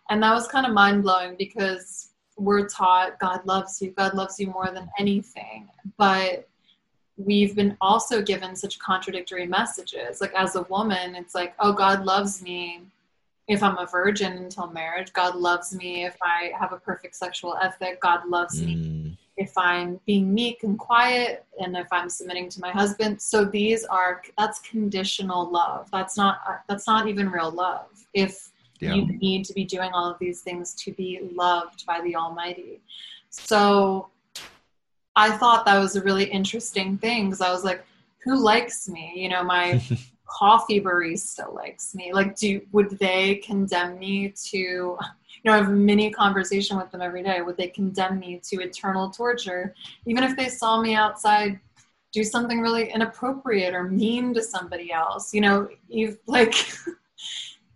And that was kind of mind-blowing because we're taught God loves you, God loves you more than anything. But we've been also given such contradictory messages. Like as a woman, it's like, oh, God loves me if I'm a virgin until marriage. God loves me if I have a perfect sexual ethic. God loves mm. me if I'm being meek and quiet and if I'm submitting to my husband. So these are that's conditional love. That's not that's not even real love. If yeah. You need to be doing all of these things to be loved by the Almighty. So I thought that was a really interesting thing because I was like, who likes me? You know, my coffee barista likes me. Like, do would they condemn me to? You know, I have a mini conversation with them every day. Would they condemn me to eternal torture, even if they saw me outside do something really inappropriate or mean to somebody else? You know, you've like.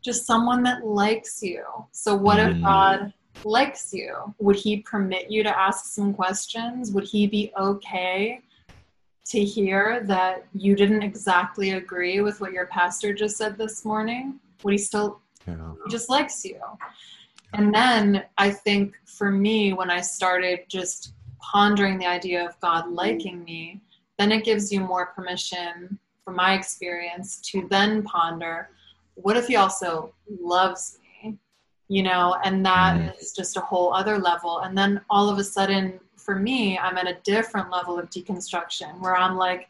just someone that likes you. So, what mm. if God likes you? Would He permit you to ask some questions? Would He be okay to hear that you didn't exactly agree with what your pastor just said this morning? Would He still, yeah. He just likes you? And then I think for me, when I started just pondering the idea of God liking me, then it gives you more permission, from my experience, to then ponder what if he also loves me? You know, and that mm. is just a whole other level. And then all of a sudden, for me, I'm at a different level of deconstruction where I'm like,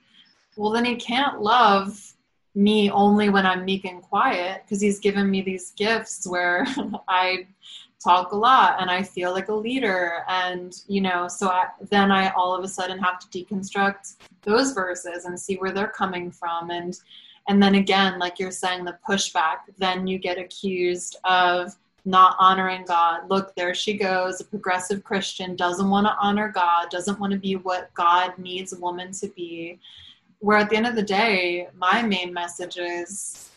well, then he can't love me only when I'm meek and quiet because he's given me these gifts where I talk a lot and I feel like a leader. And, you know, so I, then I all of a sudden have to deconstruct those verses and see where they're coming from. And, and then again like you're saying the pushback then you get accused of not honoring god. Look there she goes a progressive christian doesn't want to honor god doesn't want to be what god needs a woman to be. Where at the end of the day my main message is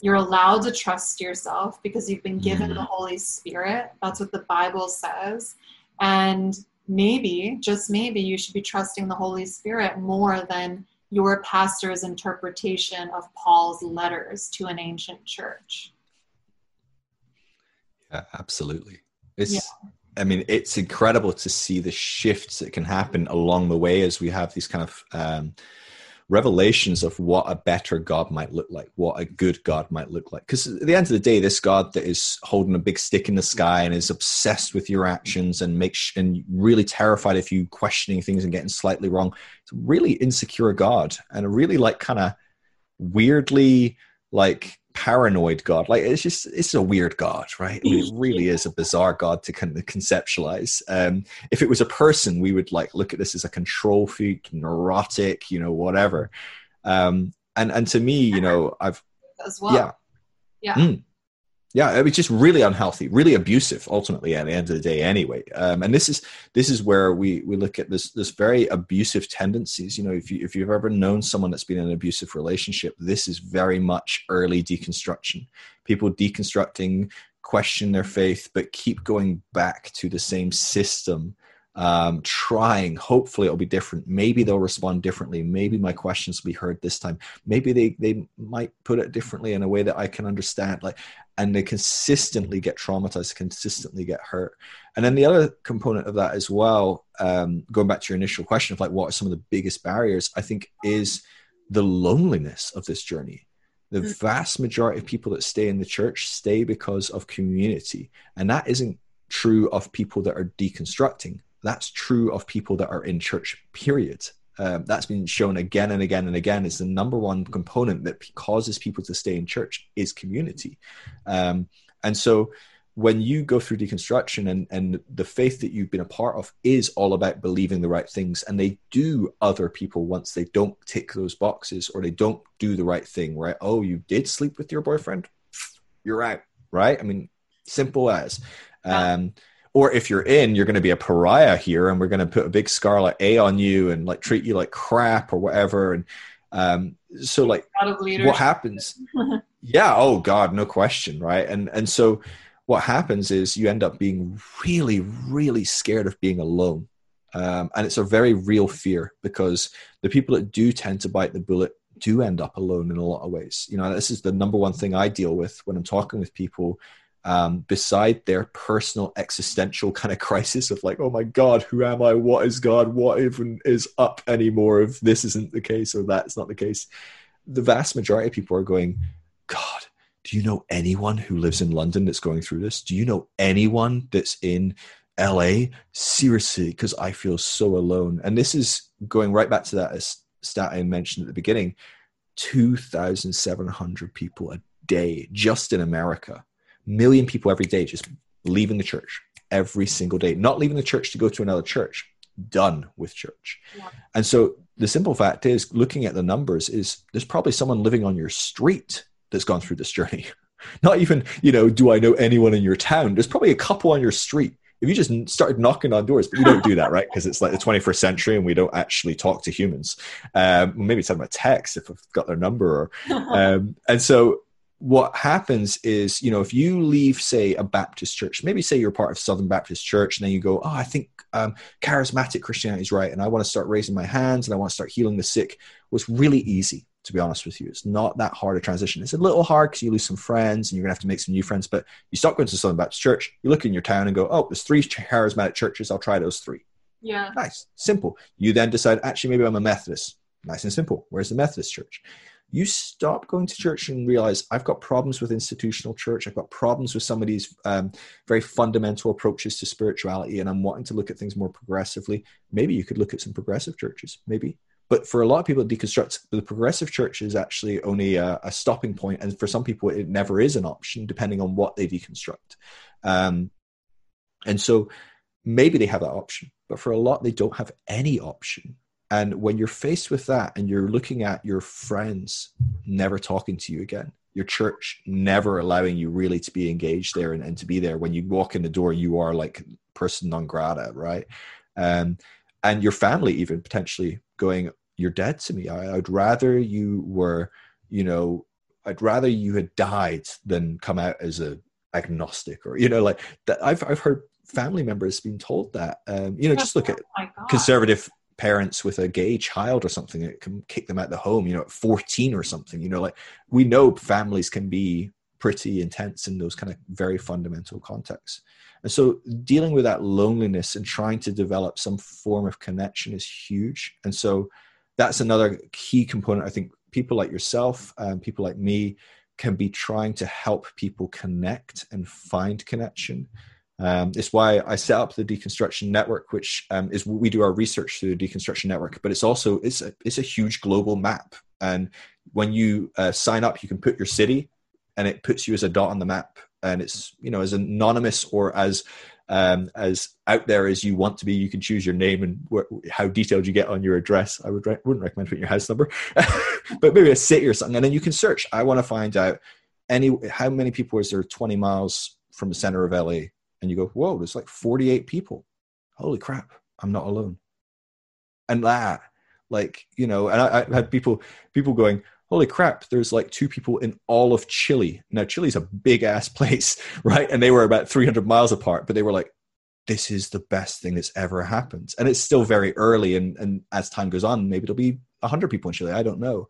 you're allowed to trust yourself because you've been given mm. the holy spirit. That's what the bible says. And maybe just maybe you should be trusting the holy spirit more than your pastor's interpretation of Paul's letters to an ancient church. Yeah, absolutely. It's yeah. I mean, it's incredible to see the shifts that can happen along the way as we have these kind of um, revelations of what a better God might look like, what a good God might look like. Because at the end of the day, this God that is holding a big stick in the sky and is obsessed with your actions and makes and really terrified if you questioning things and getting slightly wrong, it's a really insecure God and a really like kind of weirdly like paranoid god. Like it's just it's a weird god right? I mean, it really is a bizarre god to kind of conceptualize. Um if it was a person we would like look at this as a control freak neurotic you know whatever. Um and and to me you know i've as well. Yeah. Yeah. Mm. Yeah, it was just really unhealthy, really abusive. Ultimately, at the end of the day, anyway. Um, and this is this is where we we look at this this very abusive tendencies. You know, if you if you've ever known someone that's been in an abusive relationship, this is very much early deconstruction. People deconstructing, question their faith, but keep going back to the same system um, trying. Hopefully, it'll be different. Maybe they'll respond differently. Maybe my questions will be heard this time. Maybe they they might put it differently in a way that I can understand. Like, and they consistently get traumatized, consistently get hurt. And then the other component of that as well, um, going back to your initial question of like what are some of the biggest barriers, I think is the loneliness of this journey. The mm. vast majority of people that stay in the church stay because of community, and that isn't true of people that are deconstructing that's true of people that are in church, period. Um, that's been shown again and again and again. Is the number one component that causes people to stay in church is community. Um, and so when you go through deconstruction and, and the faith that you've been a part of is all about believing the right things and they do other people once they don't tick those boxes or they don't do the right thing right? Oh you did sleep with your boyfriend? You're out right? I mean simple as. Um, or if you're in, you're going to be a pariah here, and we're going to put a big scarlet A on you and like treat you like crap or whatever. And um, so, like, what happens? yeah. Oh God, no question, right? And and so, what happens is you end up being really, really scared of being alone. Um, and it's a very real fear because the people that do tend to bite the bullet do end up alone in a lot of ways. You know, this is the number one thing I deal with when I'm talking with people um, beside their personal existential kind of crisis of like, oh my God, who am I? What is God? What even is up anymore if this isn't the case or that's not the case? The vast majority of people are going, God, do you know anyone who lives in London that's going through this? Do you know anyone that's in LA? Seriously, because I feel so alone. And this is going right back to that stat I mentioned at the beginning 2,700 people a day just in America million people every day just leaving the church every single day, not leaving the church to go to another church, done with church. Yeah. And so the simple fact is, looking at the numbers, is there's probably someone living on your street that's gone through this journey. Not even, you know, do I know anyone in your town? There's probably a couple on your street. If you just started knocking on doors, but you don't do that, right? Because it's like the 21st century and we don't actually talk to humans. Um, maybe send them a text if I've got their number. Or, um, and so what happens is, you know, if you leave, say, a Baptist church, maybe say you're part of Southern Baptist Church, and then you go, oh, I think um, charismatic Christianity is right, and I want to start raising my hands and I want to start healing the sick, was really easy, to be honest with you. It's not that hard a transition. It's a little hard because you lose some friends and you're going to have to make some new friends, but you stop going to Southern Baptist Church, you look in your town and go, oh, there's three charismatic churches, I'll try those three. Yeah. Nice, simple. You then decide, actually, maybe I'm a Methodist. Nice and simple. Where's the Methodist church? You stop going to church and realize I've got problems with institutional church. I've got problems with some of these um, very fundamental approaches to spirituality, and I'm wanting to look at things more progressively. Maybe you could look at some progressive churches, maybe. But for a lot of people, deconstruct the progressive church is actually only a, a, stopping point, and for some people, it never is an option, depending on what they deconstruct. Um, and so, maybe they have that option, but for a lot, they don't have any option and when you're faced with that and you're looking at your friends never talking to you again, your church never allowing you really to be engaged there and, and to be there, when you walk in the door, you are like person non grata, right? Um, and your family even potentially going, You're dead to me. I, I'd rather you were, you know, I'd rather you had died than come out as a agnostic or you know like that i've i've heard family members being told that um you know just look at oh conservative parents with a gay child or something it can kick them out the home you know at 14 or something you know like we know families can be pretty intense in those kind of very fundamental contexts. And so dealing with that loneliness and trying to develop some form of connection is huge. And so that's another key component i think. People like yourself and people like me can be trying to help people connect and find connection um, it's why I set up the Deconstruction Network, which um, is we do our research through the Deconstruction Network. But it's also it's a, it's a huge global map, and when you uh, sign up, you can put your city, and it puts you as a dot on the map, and it's you know as anonymous or as um, as out there as you want to be. You can choose your name and wh- how detailed you get on your address. I would re- wouldn't recommend putting your house number, but maybe a city or something, and then you can search. I want to find out any how many people is there 20 miles from the center of LA? And you go, whoa, there's like 48 people. Holy crap, I'm not alone. And that, like, you know, and I, I had people people going, holy crap, there's like two people in all of Chile. Now, Chile's a big ass place, right? And they were about 300 miles apart, but they were like, this is the best thing that's ever happened. And it's still very early. And, and as time goes on, maybe it'll be 100 people in Chile. I don't know.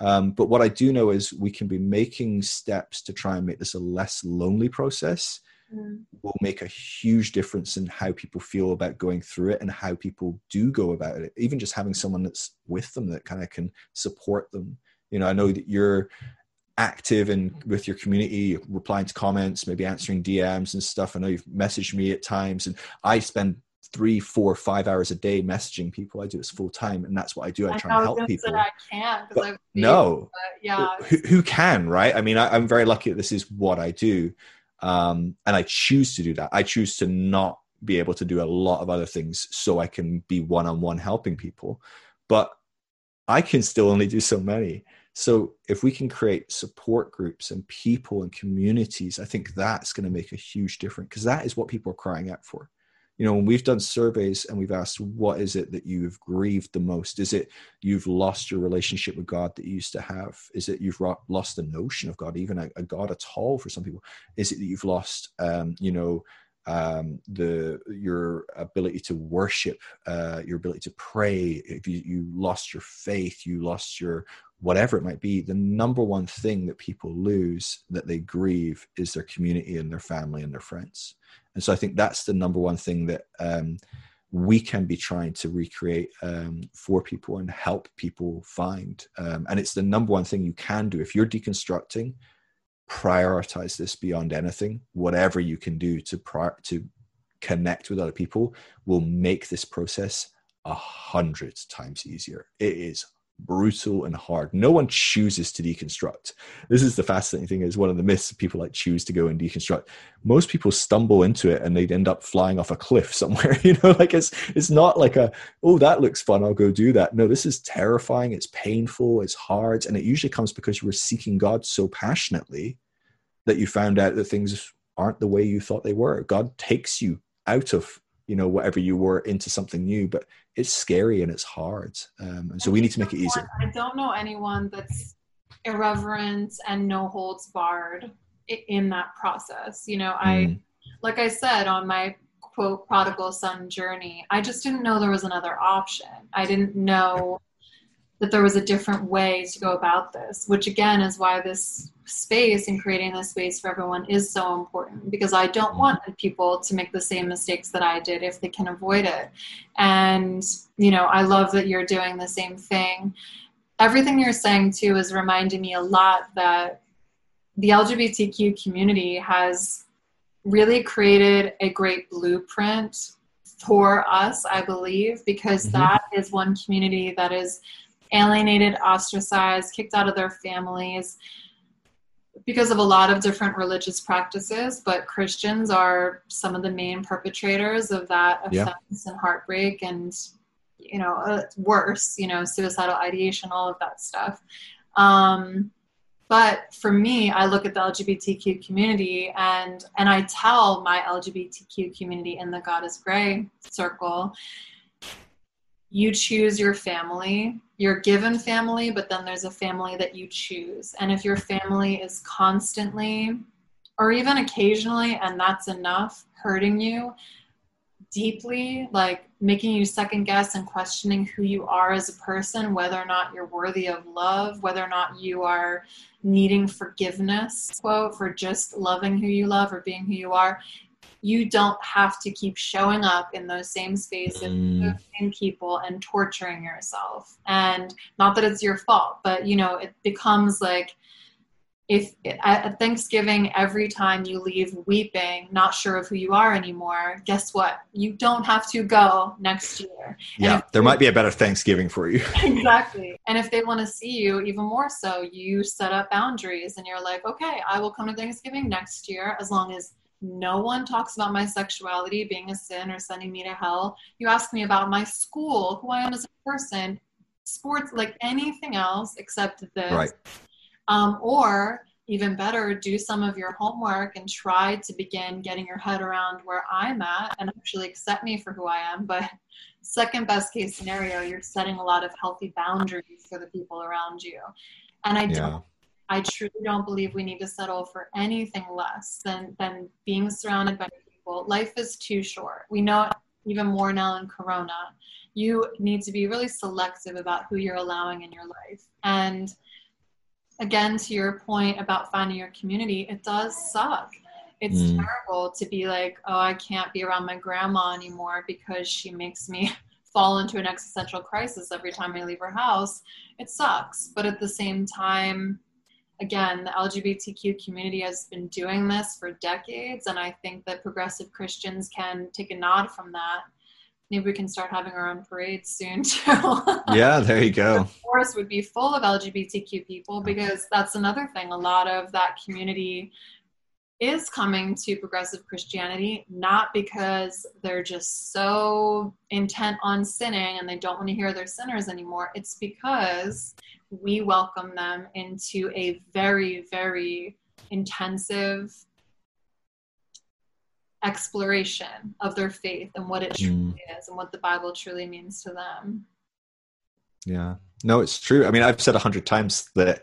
Um, but what I do know is we can be making steps to try and make this a less lonely process. Mm. Will make a huge difference in how people feel about going through it and how people do go about it. Even just having someone that's with them that kind of can support them. You know i know that you're active and with your community replying to comments maybe answering dms and stuff. I know you've messaged me at times and i spend three four five hours a day messaging people. I do this full time and that's what i do. I try I and help people. i can't but no. but yeah. Who, who, can right? I mean I, i'm very lucky that this is what i do um, and i choose to do that. I choose to not be able to do a lot of other things so i can be one-on-one helping people. But i can still only do so many. So if we can create support groups and people and communities, I think that's going to make a huge difference because that is what people are crying out for. You know, when we've done surveys and we've asked, what is it that you've grieved the most? Is it you've lost your relationship with God that you used to have? Is it you've lost the notion of God, even a, a God at all for some people? Is it that you've lost, um, you know, um, the your ability to worship, uh, your ability to pray. If you, you lost your faith, you lost your whatever it might be, the number one thing that people lose that they grieve is their community and their family and their friends. And so I think that's the number one thing that um, we can be trying to recreate um, for people and help people find. Um, and it's the number one thing you can do if you're deconstructing. Prioritize this beyond anything. Whatever you can do to prior, to connect with other people will make this process a hundred times easier. It is brutal and hard. No one chooses to deconstruct. This is the fascinating thing is one of the myths people like choose to go and deconstruct. Most people stumble into it and they'd end up flying off a cliff somewhere. You know, like it's it's not like a oh that looks fun, I'll go do that. No, this is terrifying, it's painful, it's hard, and it usually comes because you were seeking God so passionately that you found out that things aren't the way you thought they were. God takes you out of you know whatever you were into something new but it's scary and it's hard um, and so we need to make it easier. i don't know anyone that's irreverent and no holds barred in that process you know i mm. like i said on my quote prodigal son journey i just didn't know there was another option. I didn't know that there was a different way to go about this, which again is why this space and creating this space for everyone is so important because I don't mm-hmm. want people to make the same mistakes that I did if they can avoid it. And, you know, I love that you're doing the same thing. Everything you're saying too is reminding me a lot that the LGBTQ community has really created a great blueprint for us, I believe, because mm-hmm. that is one community that is alienated, ostracized, kicked out of their families because of a lot of different religious practices, but Christians are some of the main perpetrators of that offense yeah. and heartbreak and, you know, uh, worse, you know, suicidal ideation, all of that stuff. Um, but for me, I look at the LGBTQ community and and I tell my LGBTQ community in the God is Grey circle, you choose your family you're given family, but then there's a family that you choose. And if your family is constantly, or even occasionally, and that's enough, hurting you deeply, like making you second guess and questioning who you are as a person, whether or not you're worthy of love, whether or not you are needing forgiveness, quote, for just loving who you love or being who you are, you don't have to keep showing up in those same spaces mm. same people and torturing yourself and not that it's your fault but you know it becomes like if at Thanksgiving, every time you leave weeping, not sure of who you are anymore, guess what? You don't have to go next year. Yeah, there might be a better Thanksgiving for you. exactly. And if they want to see you even more so, you set up boundaries and you're like, okay, I will come to Thanksgiving next year as long as no one talks about my sexuality being a sin or sending me to hell. You ask me about my school, who I am as a person, sports, like anything else except this. Right. Um, or even better, do some of your homework and try to begin getting your head around where I'm at and actually accept me for who I am. But second best case scenario, you're setting a lot of healthy boundaries for the people around you. And I yeah. don't I truly don't believe we need to settle for anything less than than being surrounded by people. Life is too short. We know it even more now in Corona. You need to be really selective about who you're allowing in your life. And again, to your point about finding your community, it does suck. It's mm. terrible to be like, oh, I can't be around my grandma anymore because she makes me fall into an existential crisis every time I leave her house. It sucks. But at the same time, again, the LGBTQ community has been doing this for decades, and I think that progressive Christians can take a nod from that. Maybe we can start having our own parades soon too. yeah, there you go. The forest would be full of LGBTQ people because that's another thing. A lot of that community is coming to progressive Christianity not because they're just so intent on sinning and they don't want to hear they're sinners anymore. It's because we welcome them into a very, very intensive exploration of their faith and what it truly mm. is and what the Bible truly means to them. Yeah, no, it's true. I mean, I've said a hundred times that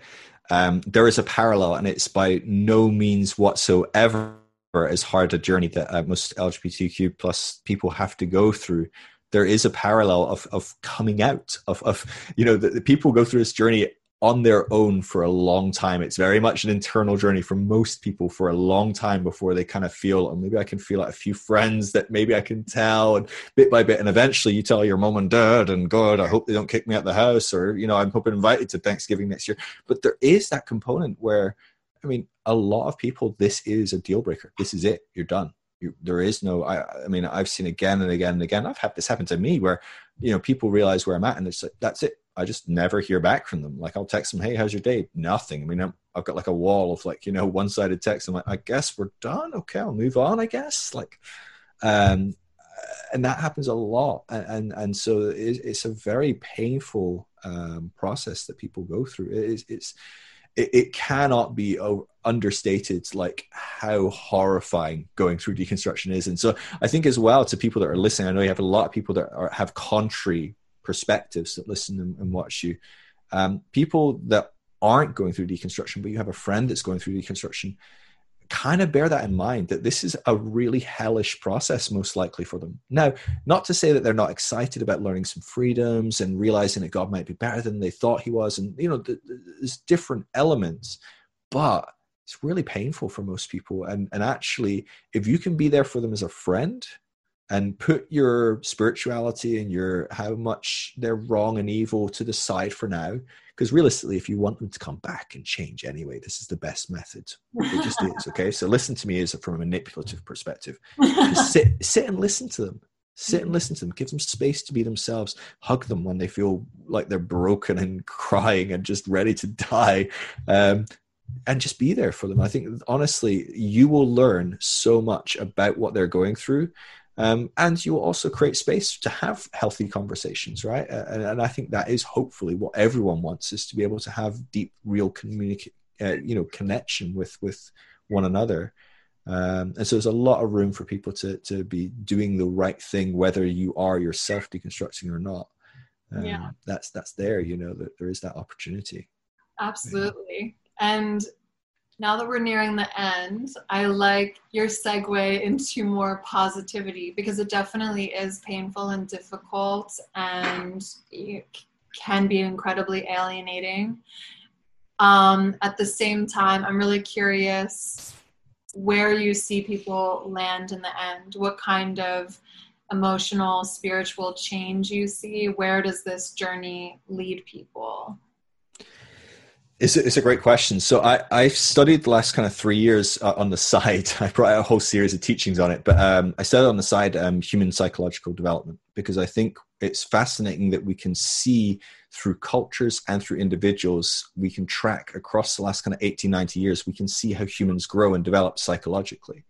um, there is a parallel, and it's by no means whatsoever as hard a journey that uh, most LGBTQ plus people have to go through there is a parallel of of coming out of of you know the, the people go through this journey on their own for a long time. It's very much an internal journey for most people for a long time before they kind of feel, oh, maybe I can feel like a few friends that maybe I can tell, and bit by bit, and eventually you tell your mom and dad, and God, I hope they don't kick me out the house, or you know, I'm hoping invited to Thanksgiving next year. But there is that component where, I mean, a lot of people, this is a deal breaker. This is it. You're done you, there is no I, I mean i've seen again and again and again i've had this happen to me where you know people realize where i'm at and it's like that's it. I just never hear back from them. Like i'll text them hey how's your day? Nothing. I mean i have got like a wall of like you know one-sided text i'm like i guess we're done. Okay i'll move on i guess. Like um and that happens a lot. And and, and so it's, it's a very painful um process that people go through. It is it's it, it cannot be understated like how horrifying going through deconstruction is. And so i think as well to people that are listening i know you have a lot of people that are, have contrary perspectives that listen and, and watch you. Um, people that aren't going through deconstruction but you have a friend that's going through deconstruction kind of bear that in mind that this is a really hellish process most likely for them. Now not to say that they're not excited about learning some freedoms and realizing that god might be better than they thought he was and you know there's different elements but it's really painful for most people. And and actually if you can be there for them as a friend and put your spirituality and your how much they're wrong and evil to the side for now because realistically if you want them to come back and change anyway this is the best method. It just is okay? So listen to me as a, from a manipulative perspective. Just sit sit and listen to them. Sit and mm-hmm. listen to them. Give them space to be themselves. Hug them when they feel like they're broken and crying and just ready to die. Um, and just be there for them. I think honestly you will learn so much about what they're going through um, and you will also create space to have healthy conversations, right? And, and, I think that is hopefully what everyone wants is to be able to have deep, real communicate, uh, you know, connection with with one another. Um, and so there's a lot of room for people to to be doing the right thing, whether you are yourself deconstructing or not. Um, yeah, that's that's there. You know that there is that opportunity. Absolutely, yeah. and now that we're nearing the end, I like your segue into more positivity because it definitely is painful and difficult and can be incredibly alienating. Um, at the same time, I'm really curious where you see people land in the end. What kind of emotional, spiritual change you see? Where does this journey lead people? It's a, it's a great question. So I, I've studied the last kind of three years uh, on the side. I brought out a whole series of teachings on it, but um, I studied on the side um, human psychological development because I think it's fascinating that we can see through cultures and through individuals, we can track across the last kind of 80, 90 years, we can see how humans grow and develop psychologically.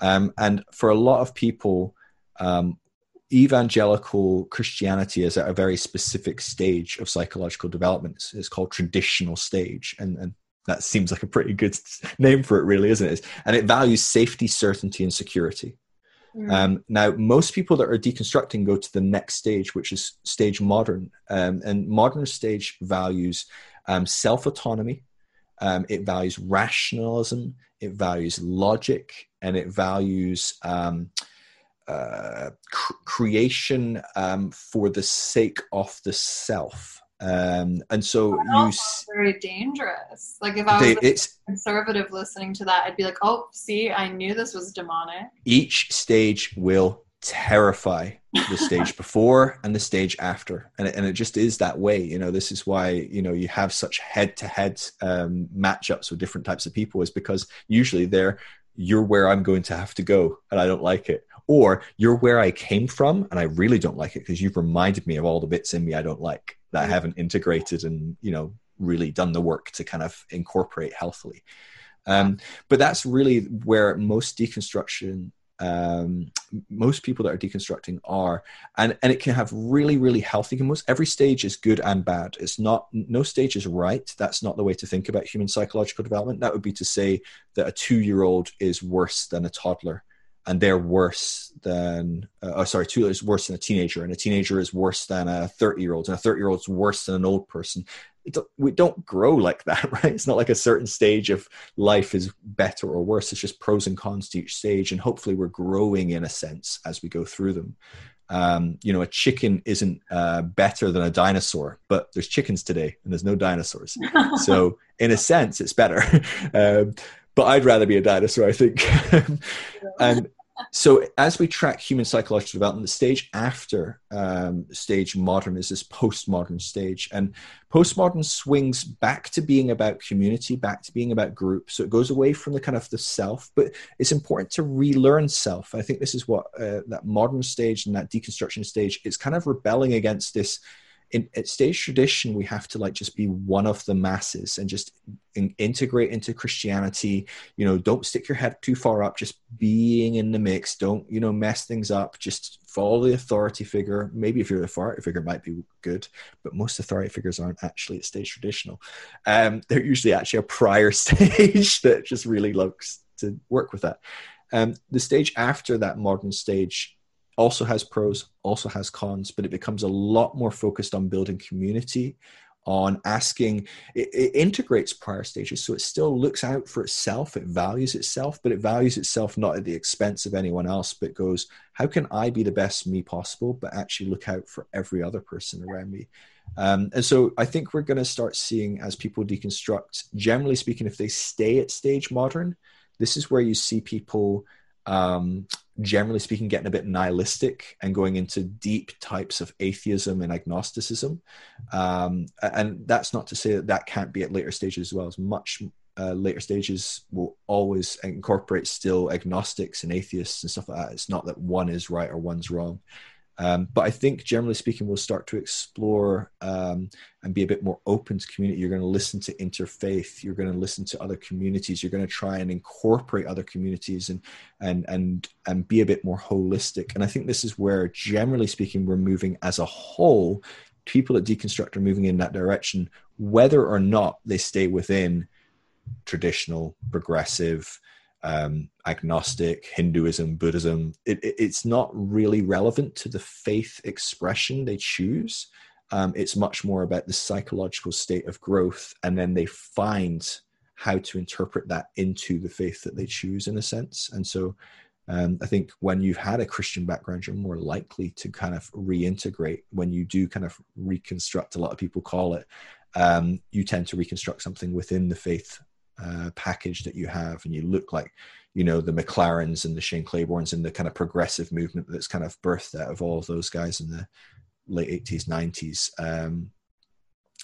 Um, and for a lot of people, um, evangelical Christianity is at a very specific stage of psychological development. It's, called traditional stage, and, and that seems like a pretty good name for it, really, isn't it? And it values safety, certainty, and security. Mm. Um, now, most people that are deconstructing go to the next stage, which is stage modern. Um, and modern stage values um, self autonomy, um, it values rationalism, it values logic, and it values um, uh, cr- creation um, for the sake of the self. Um, and so you very dangerous. Like if I was they, conservative listening to that, I'd be like, "Oh, see, I knew this was demonic." Each stage will terrify the stage before and the stage after and it, and it just is that way you know this is why you know you have such head-to-head um, matchups with different types of people is because usually they're you're where i'm going to have to go and i don't like it or you're where i came from and i really don't like it because you've reminded me of all the bits in me i don't like that I haven't integrated and you know really done the work to kind of incorporate healthily. Um, but that's really where most deconstruction um, most people that are deconstructing are and and it can have really really healthy most every stage is good and bad. It's not no stage is right. That's not the way to think about human psychological development. That would be to say that a two year old is worse than a toddler and they're worse than uh, oh sorry two is worse than a teenager and a teenager is worse than a 30 year old and a 30 year old is worse than an old person. We don't grow like that right? It's not like a certain stage of life is better or worse. It's just pros and cons to each stage and hopefully we're growing in a sense as we go through them. Um, you know a chicken isn't uh, better than a dinosaur but there's chickens today and there's no dinosaurs. So in a sense it's better. Um, but I'd rather be a dinosaur, I think. and so as we track human psychological development the stage after um, stage modern is this postmodern stage. And postmodern swings back to being about community back to being about group. So it goes away from the kind of the self but it's important to relearn self. I think this is what uh, that modern stage and that deconstruction stage is kind of rebelling against this in at stage tradition we have to like just be one of the masses and just in, integrate into christianity. You know don't stick your head too far up just being in the mix. Don't you know mess things up. Just follow the authority figure. Maybe if you're an authority figure might be good but most authority figures aren't actually at stage traditional. Um, they're usually actually a prior stage that just really looks to work with that. Um, the stage after that modern stage also has pros, also has cons, but it becomes a lot more focused on building community, on asking, it, it, integrates prior stages. So it still looks out for itself, it values itself, but it values itself not at the expense of anyone else, but goes, how can I be the best me possible, but actually look out for every other person around me? Um, and so I think we're going to start seeing as people deconstruct, generally speaking, if they stay at stage modern, this is where you see people um, generally speaking, getting a bit nihilistic and going into deep types of atheism and agnosticism. Um, and that's not to say that that can't be at later stages as well. As much uh, later stages will always incorporate still agnostics and atheists and stuff like that. It's not that one is right or one's wrong. Um, but I think, generally speaking, we'll start to explore um, and be a bit more open to community. You're going to listen to interfaith. You're going to listen to other communities. You're going to try and incorporate other communities and and and and be a bit more holistic. And I think this is where, generally speaking, we're moving as a whole. People at Deconstruct are moving in that direction, whether or not they stay within traditional, progressive, um, agnostic, Hinduism, Buddhism. It, it, it's not really relevant to the faith expression they choose. Um, it's much more about the psychological state of growth, and then they find how to interpret that into the faith that they choose, in a sense. And so, um, I think when you've had a Christian background, you're more likely to kind of reintegrate. When you do kind of reconstruct, a lot of people call it, um, you tend to reconstruct something within the faith uh, package that you have and you look like you know the mclarens and the shane claibornes and the kind of progressive movement that's kind of birthed out of all of those guys in the late 80s 90s um,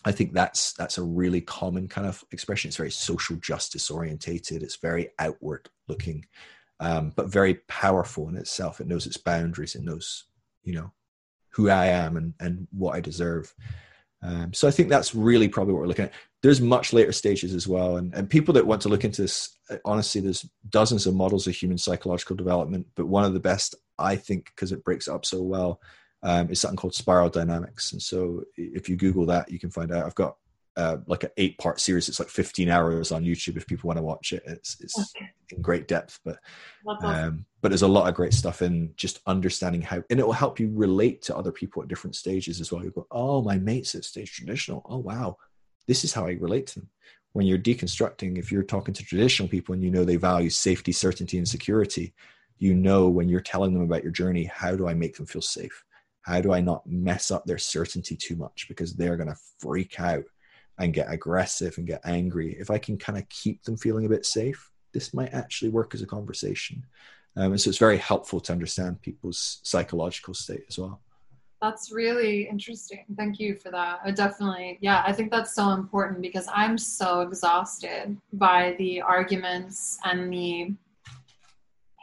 i think that's that's a really common kind of expression. It's very social justice orientated. It's very outward looking um, but very powerful in itself. It knows its boundaries. It knows you know who i am and and what i deserve um, so I think that's really probably what we're looking at. There's much later stages as well, and, and people that want to look into this, uh, honestly, there's dozens of models of human psychological development, but one of the best, I think, because it breaks up so well, um, is something called spiral dynamics. And so if you Google that, you can find out. I've got uh, like an eight part series. It's like 15 hours on YouTube if people want to watch it. It's, it's okay. in great depth, but, um, but there's a lot of great stuff in just understanding how, and it will help you relate to other people at different stages as well. You go, oh, my mate's at stage traditional. Oh, wow. This is how I relate to them. When you're deconstructing, if you're talking to traditional people and you know they value safety, certainty, and security, you know when you're telling them about your journey, how do I make them feel safe? How do I not mess up their certainty too much because they're going to freak out and get aggressive and get angry, if I can kind of keep them feeling a bit safe, this might actually work as a conversation. Um, and so it's very helpful to understand people's psychological state as well. That's really interesting. Thank you for that. I definitely, yeah, I think that's so important because I'm so exhausted by the arguments and the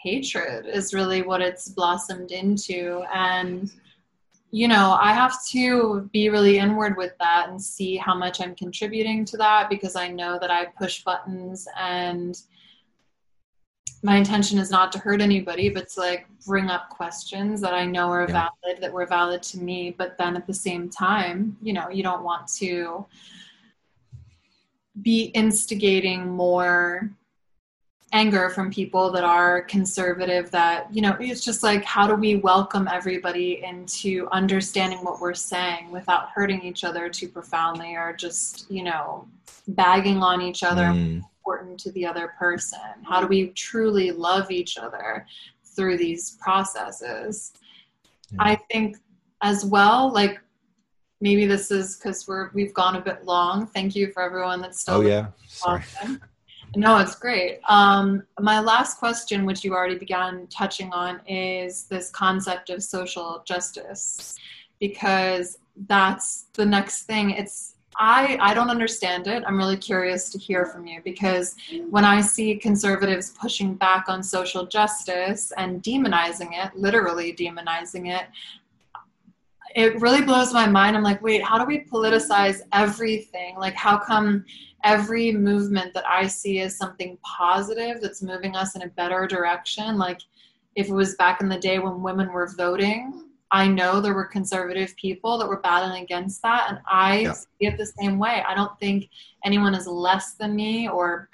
hatred is really what it's blossomed into. And you know, I have to be really inward with that and see how much I'm contributing to that because I know that I push buttons and my intention is not to hurt anybody, but to like bring up questions that I know are yeah. valid, that were valid to me. But then at the same time, you know, you don't want to be instigating more anger from people that are conservative that you know it's just like how do we welcome everybody into understanding what we're saying without hurting each other too profoundly or just you know bagging on each other mm. important to the other person? How do we truly love each other through these processes? Yeah. i think as well like maybe this is because we're we've gone a bit long. Thank you for everyone that's still oh yeah. sorry no, it's great. Um, my last question, which you already began touching on, is this concept of social justice, because that's the next thing. It's I, I don't understand it. I'm really curious to hear from you because when I see conservatives pushing back on social justice and demonizing it, literally demonizing it, it really blows my mind. I'm like, wait, how do we politicize everything? Like, how come every movement that I see is something positive that's moving us in a better direction. Like if it was back in the day when women were voting, I know there were conservative people that were battling against that, and I yeah. see it the same way. I don't think anyone is less than me or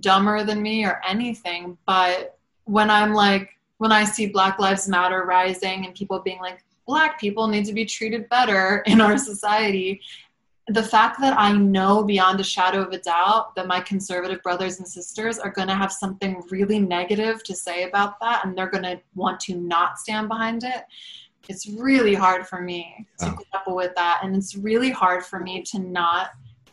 dumber than me or anything. But when I'm like, when I see Black Lives Matter rising and people being like, Black people need to be treated better in our society, the fact that I know beyond a shadow of a doubt that my conservative brothers and sisters are going to have something really negative to say about that and they're going to want to not stand behind it, it's really hard for me to grapple with that. And it's really hard for me to not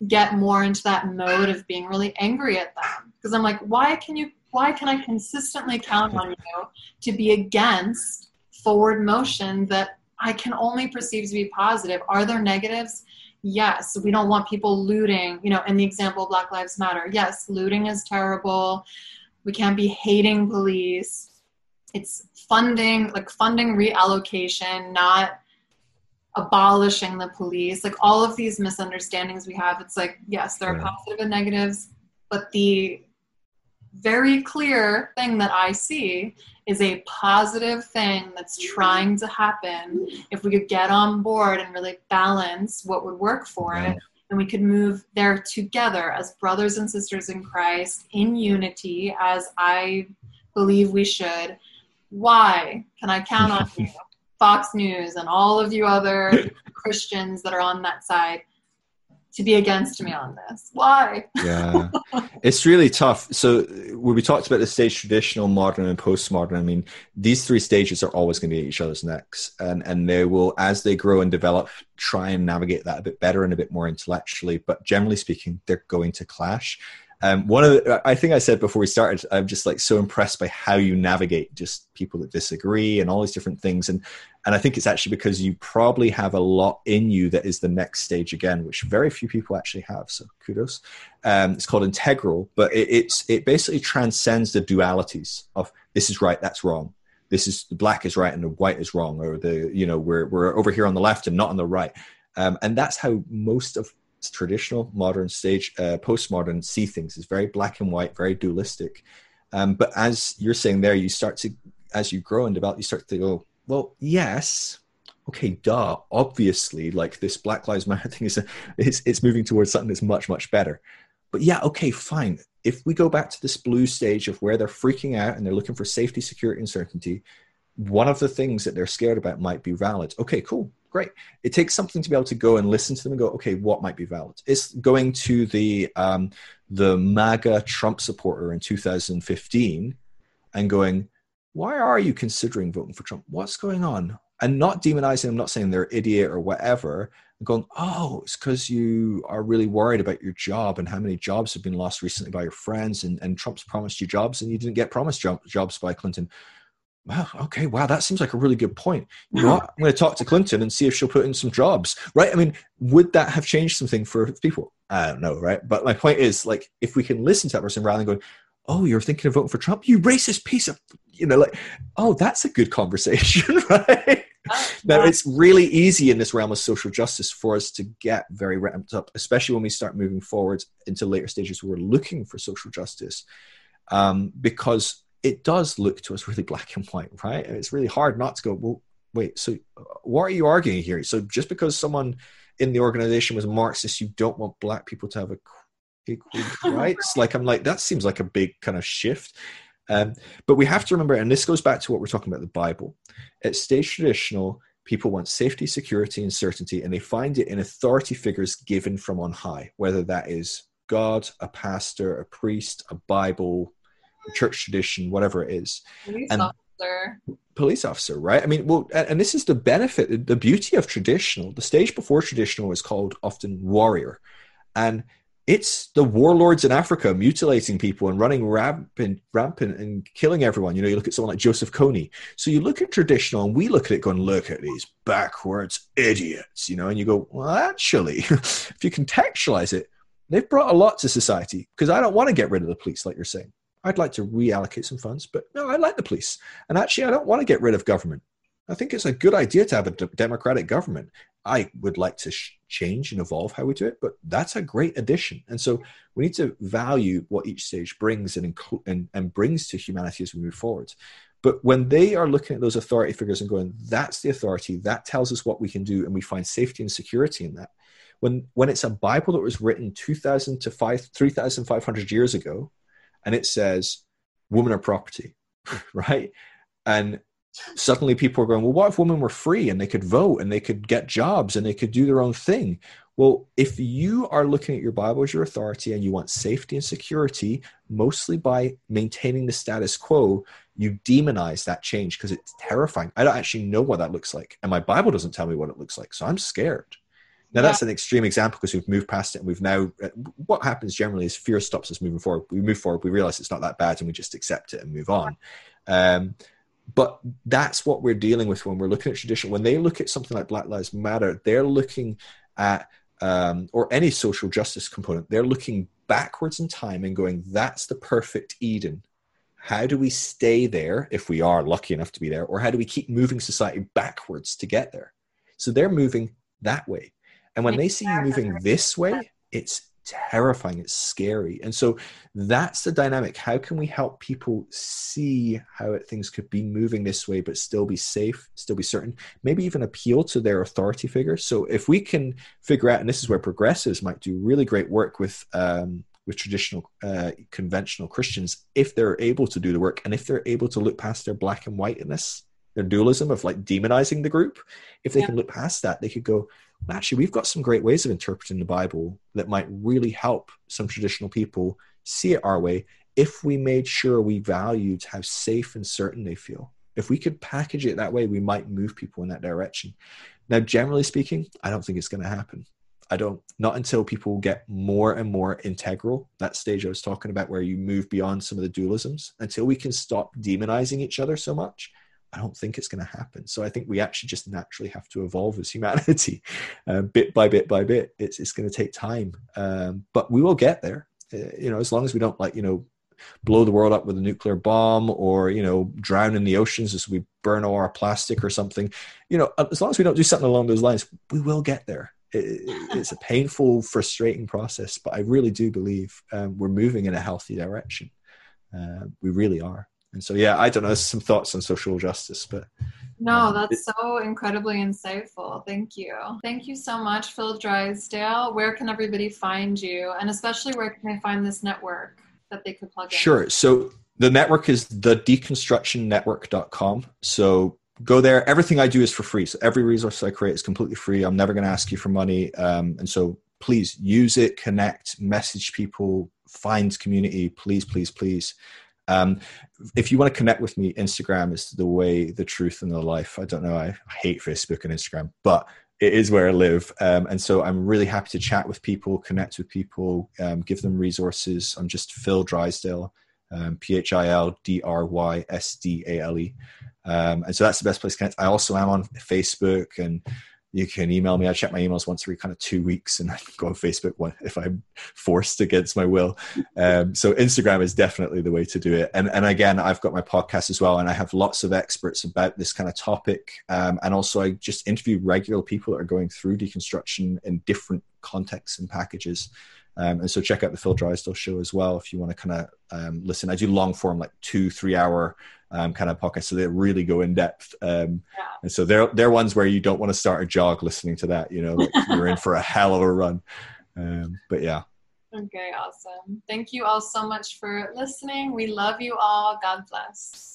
get more into that mode of being really angry at them. Because I'm like, why can you, why can I consistently count on you to be against forward motion that I can only perceive to be positive? Are there negatives? yes. We don't want people looting you know in the example of black lives matter. Yes looting is terrible. We can't be hating police. It's funding like funding reallocation not abolishing the police. Like all of these misunderstandings we have it's like yes there are positive and negatives but the very clear thing that i see is a positive thing that's trying to happen, if we could get on board and really balance what would work for it, then we could move there together as brothers and sisters in Christ in unity, as I believe we should. Why can I count on you? Fox News and all of you other Christians that are on that side to be against me on this. Why? yeah, it's really tough. So when we talked about the stage traditional, modern, and postmodern, I mean, these three stages are always going to be at each other's necks, and and they will, as they grow and develop, try and navigate that a bit better and a bit more intellectually. But generally speaking, they're going to clash. Um, one of the, I think I said before we started, I'm just like so impressed by how you navigate just people that disagree and all these different things. And, and I think it's actually because you probably have a lot in you that is the next stage again, which very few people actually have. So kudos. Um, it's called integral, but it, it's, it basically transcends the dualities of this is right, that's wrong. This is the black is right and the white is wrong, or the, you know, we're, we're over here on the left and not on the right. Um, and that's how most of traditional modern stage uh, postmodern see things is very black and white very dualistic um, but as you're saying there you start to as you grow and develop you start to go well yes okay, duh, obviously, like this Black Lives Matter thing is, a, it's, it's moving towards something that's much, much better. But yeah, okay, fine. If we go back to this blue stage of where they're freaking out and they're looking for safety, security, and certainty, one of the things that they're scared about might be valid. Okay, cool, great. It takes something to be able to go and listen to them and go, okay, what might be valid? It's going to the um, the MAGA Trump supporter in 2015 and going, why are you considering voting for Trump? What's going on? And not demonizing them, not saying they're idiot or whatever, going, oh, it's because you are really worried about your job and how many jobs have been lost recently by your friends, and, and Trump's promised you jobs and you didn't get promised job, jobs by Clinton. Wow, okay, wow, that seems like a really good point. You know what? I'm going to talk to Clinton and see if she'll put in some jobs, right? I mean, would that have changed something for people? I don't know, right? But my point is, like, if we can listen to that person rather than going, oh, you're thinking of voting for Trump, you racist piece of, you know, like, oh, that's a good conversation, right? now it's really easy in this realm of social justice for us to get very ramped up, especially when we start moving forward into later stages where we're looking for social justice, um, because it does look to us really black and white, right? And it's really hard not to go, well, wait, so what are you arguing here? So just because someone in the organization was Marxist, you don't want black people to have a equal rights? like I'm like that seems like a big kind of shift. Um, but we have to remember, and this goes back to what we're talking about the Bible. It stays traditional. People want safety, security, and certainty, and they find it in authority figures given from on high, whether that is God, a pastor, a priest, a Bible, church tradition, whatever it is. Police and officer. Police officer, right? I mean, well, and this is the benefit, the beauty of traditional. The stage before traditional is called often warrior. And it's the warlords in Africa mutilating people and running rampant, rampant and killing everyone. You know, you look at someone like Joseph Kony. So you look at traditional, and we look at it going, look at these backwards idiots. You know, and you go, well, actually, if you contextualize it, they've brought a lot to society. Because I don't want to get rid of the police, like you're saying. I'd like to reallocate some funds, but no, I like the police. And actually, I don't want to get rid of government. I think it's a good idea to have a d- democratic government. I would like to sh- change and evolve how we do it, but that's a great addition. And so we need to value what each stage brings and, inclu- and, and brings to humanity as we move forward. But when they are looking at those authority figures and going, that's the authority, that tells us what we can do, and we find safety and security in that. When, when it's a Bible that was written 2,000 to 5, 3,500 years ago, and it says, women are property, right? And suddenly people are going, well, what if women were free and they could vote and they could get jobs and they could do their own thing? Well, if you are looking at your Bible as your authority and you want safety and security, mostly by maintaining the status quo, you demonize that change because it's terrifying. I don't actually know what that looks like. And my Bible doesn't tell me what it looks like. So I'm scared. Now, yeah. that's an extreme example because we've moved past it and we've now, uh, what happens generally is fear stops us moving forward. We move forward, we realize it's not that bad and we just accept it and move on. Um, but that's what we're dealing with when we're looking at tradition. When they look at something like Black Lives Matter, they're looking at, um, or any social justice component, they're looking backwards in time and going, that's the perfect Eden. How do we stay there if we are lucky enough to be there? Or how do we keep moving society backwards to get there? So they're moving that way. And when they see you moving this way, it's terrifying it's scary. And so that's the dynamic. How can we help people see how it, things could be moving this way but still be safe still be certain? Maybe even appeal to their authority figure. So if we can figure out and this is where progressives might do really great work with um, with traditional uh, conventional christians if they're able to do the work and if they're able to look past their black and whiteness their dualism of like demonizing the group if they yeah. can look past that they could go actually we've got some great ways of interpreting the bible that might really help some traditional people see it our way if we made sure we valued how safe and certain they feel. If we could package it that way we might move people in that direction. Now generally speaking i don't think it's going to happen. I don't not until people get more and more integral that stage i was talking about where you move beyond some of the dualisms until we can stop demonizing each other so much I don't think it's going to happen. So I think we actually just naturally have to evolve as humanity, uh, bit by bit by bit. It's it's going to take time, um, but we will get there. Uh, you know, as long as we don't like you know blow the world up with a nuclear bomb or you know drown in the oceans as we burn all our plastic or something. You know, as long as we don't do something along those lines, we will get there. It, it's a painful, frustrating process, but I really do believe um, we're moving in a healthy direction. Uh, we really are. And so, yeah, I don't know, some thoughts on social justice, but No, Um, that's so incredibly insightful. Thank you. Thank you so much, Phil Drysdale. Where can everybody find you? And especially where can they find this network that they could plug in? Sure. So the network is the deconstructionnetwork.com. So go there. Everything I do is for free. So every resource I create is completely free. I'm never going to ask you for money. Um, and so please use it, connect, message people, find community. Please, please, please. Um, if you want to connect with me, Instagram is the way, the truth, and the life. I don't know. I hate Facebook and Instagram, but it is where I live. Um, and so I'm really happy to chat with people, connect with people, um, give them resources. I'm just Phil Drysdale, um, P H I L D R Y S D A L E. Um, and so that's the best place to connect. I also am on Facebook and you can email me. I check my emails once every kind of two weeks and I go on Facebook if I'm forced against my will. Um, so Instagram is definitely the way to do it. And, and again, I've got my podcast as well, and I have lots of experts about this kind of topic. Um, and also I just interview regular people that are going through deconstruction in different contexts and packages. Um, and so check out the Phil Drysdale show as well if you want to kind of um, listen. I do long form, like two, three hour um, kind of podcasts, so they really go in depth. Um, Yeah. and so they're they're ones where you don't want to start a jog listening to that. You know, like you're in for a hell of a run. Um, but yeah, Okay, awesome. Thank you all so much for listening. We love you all. God bless.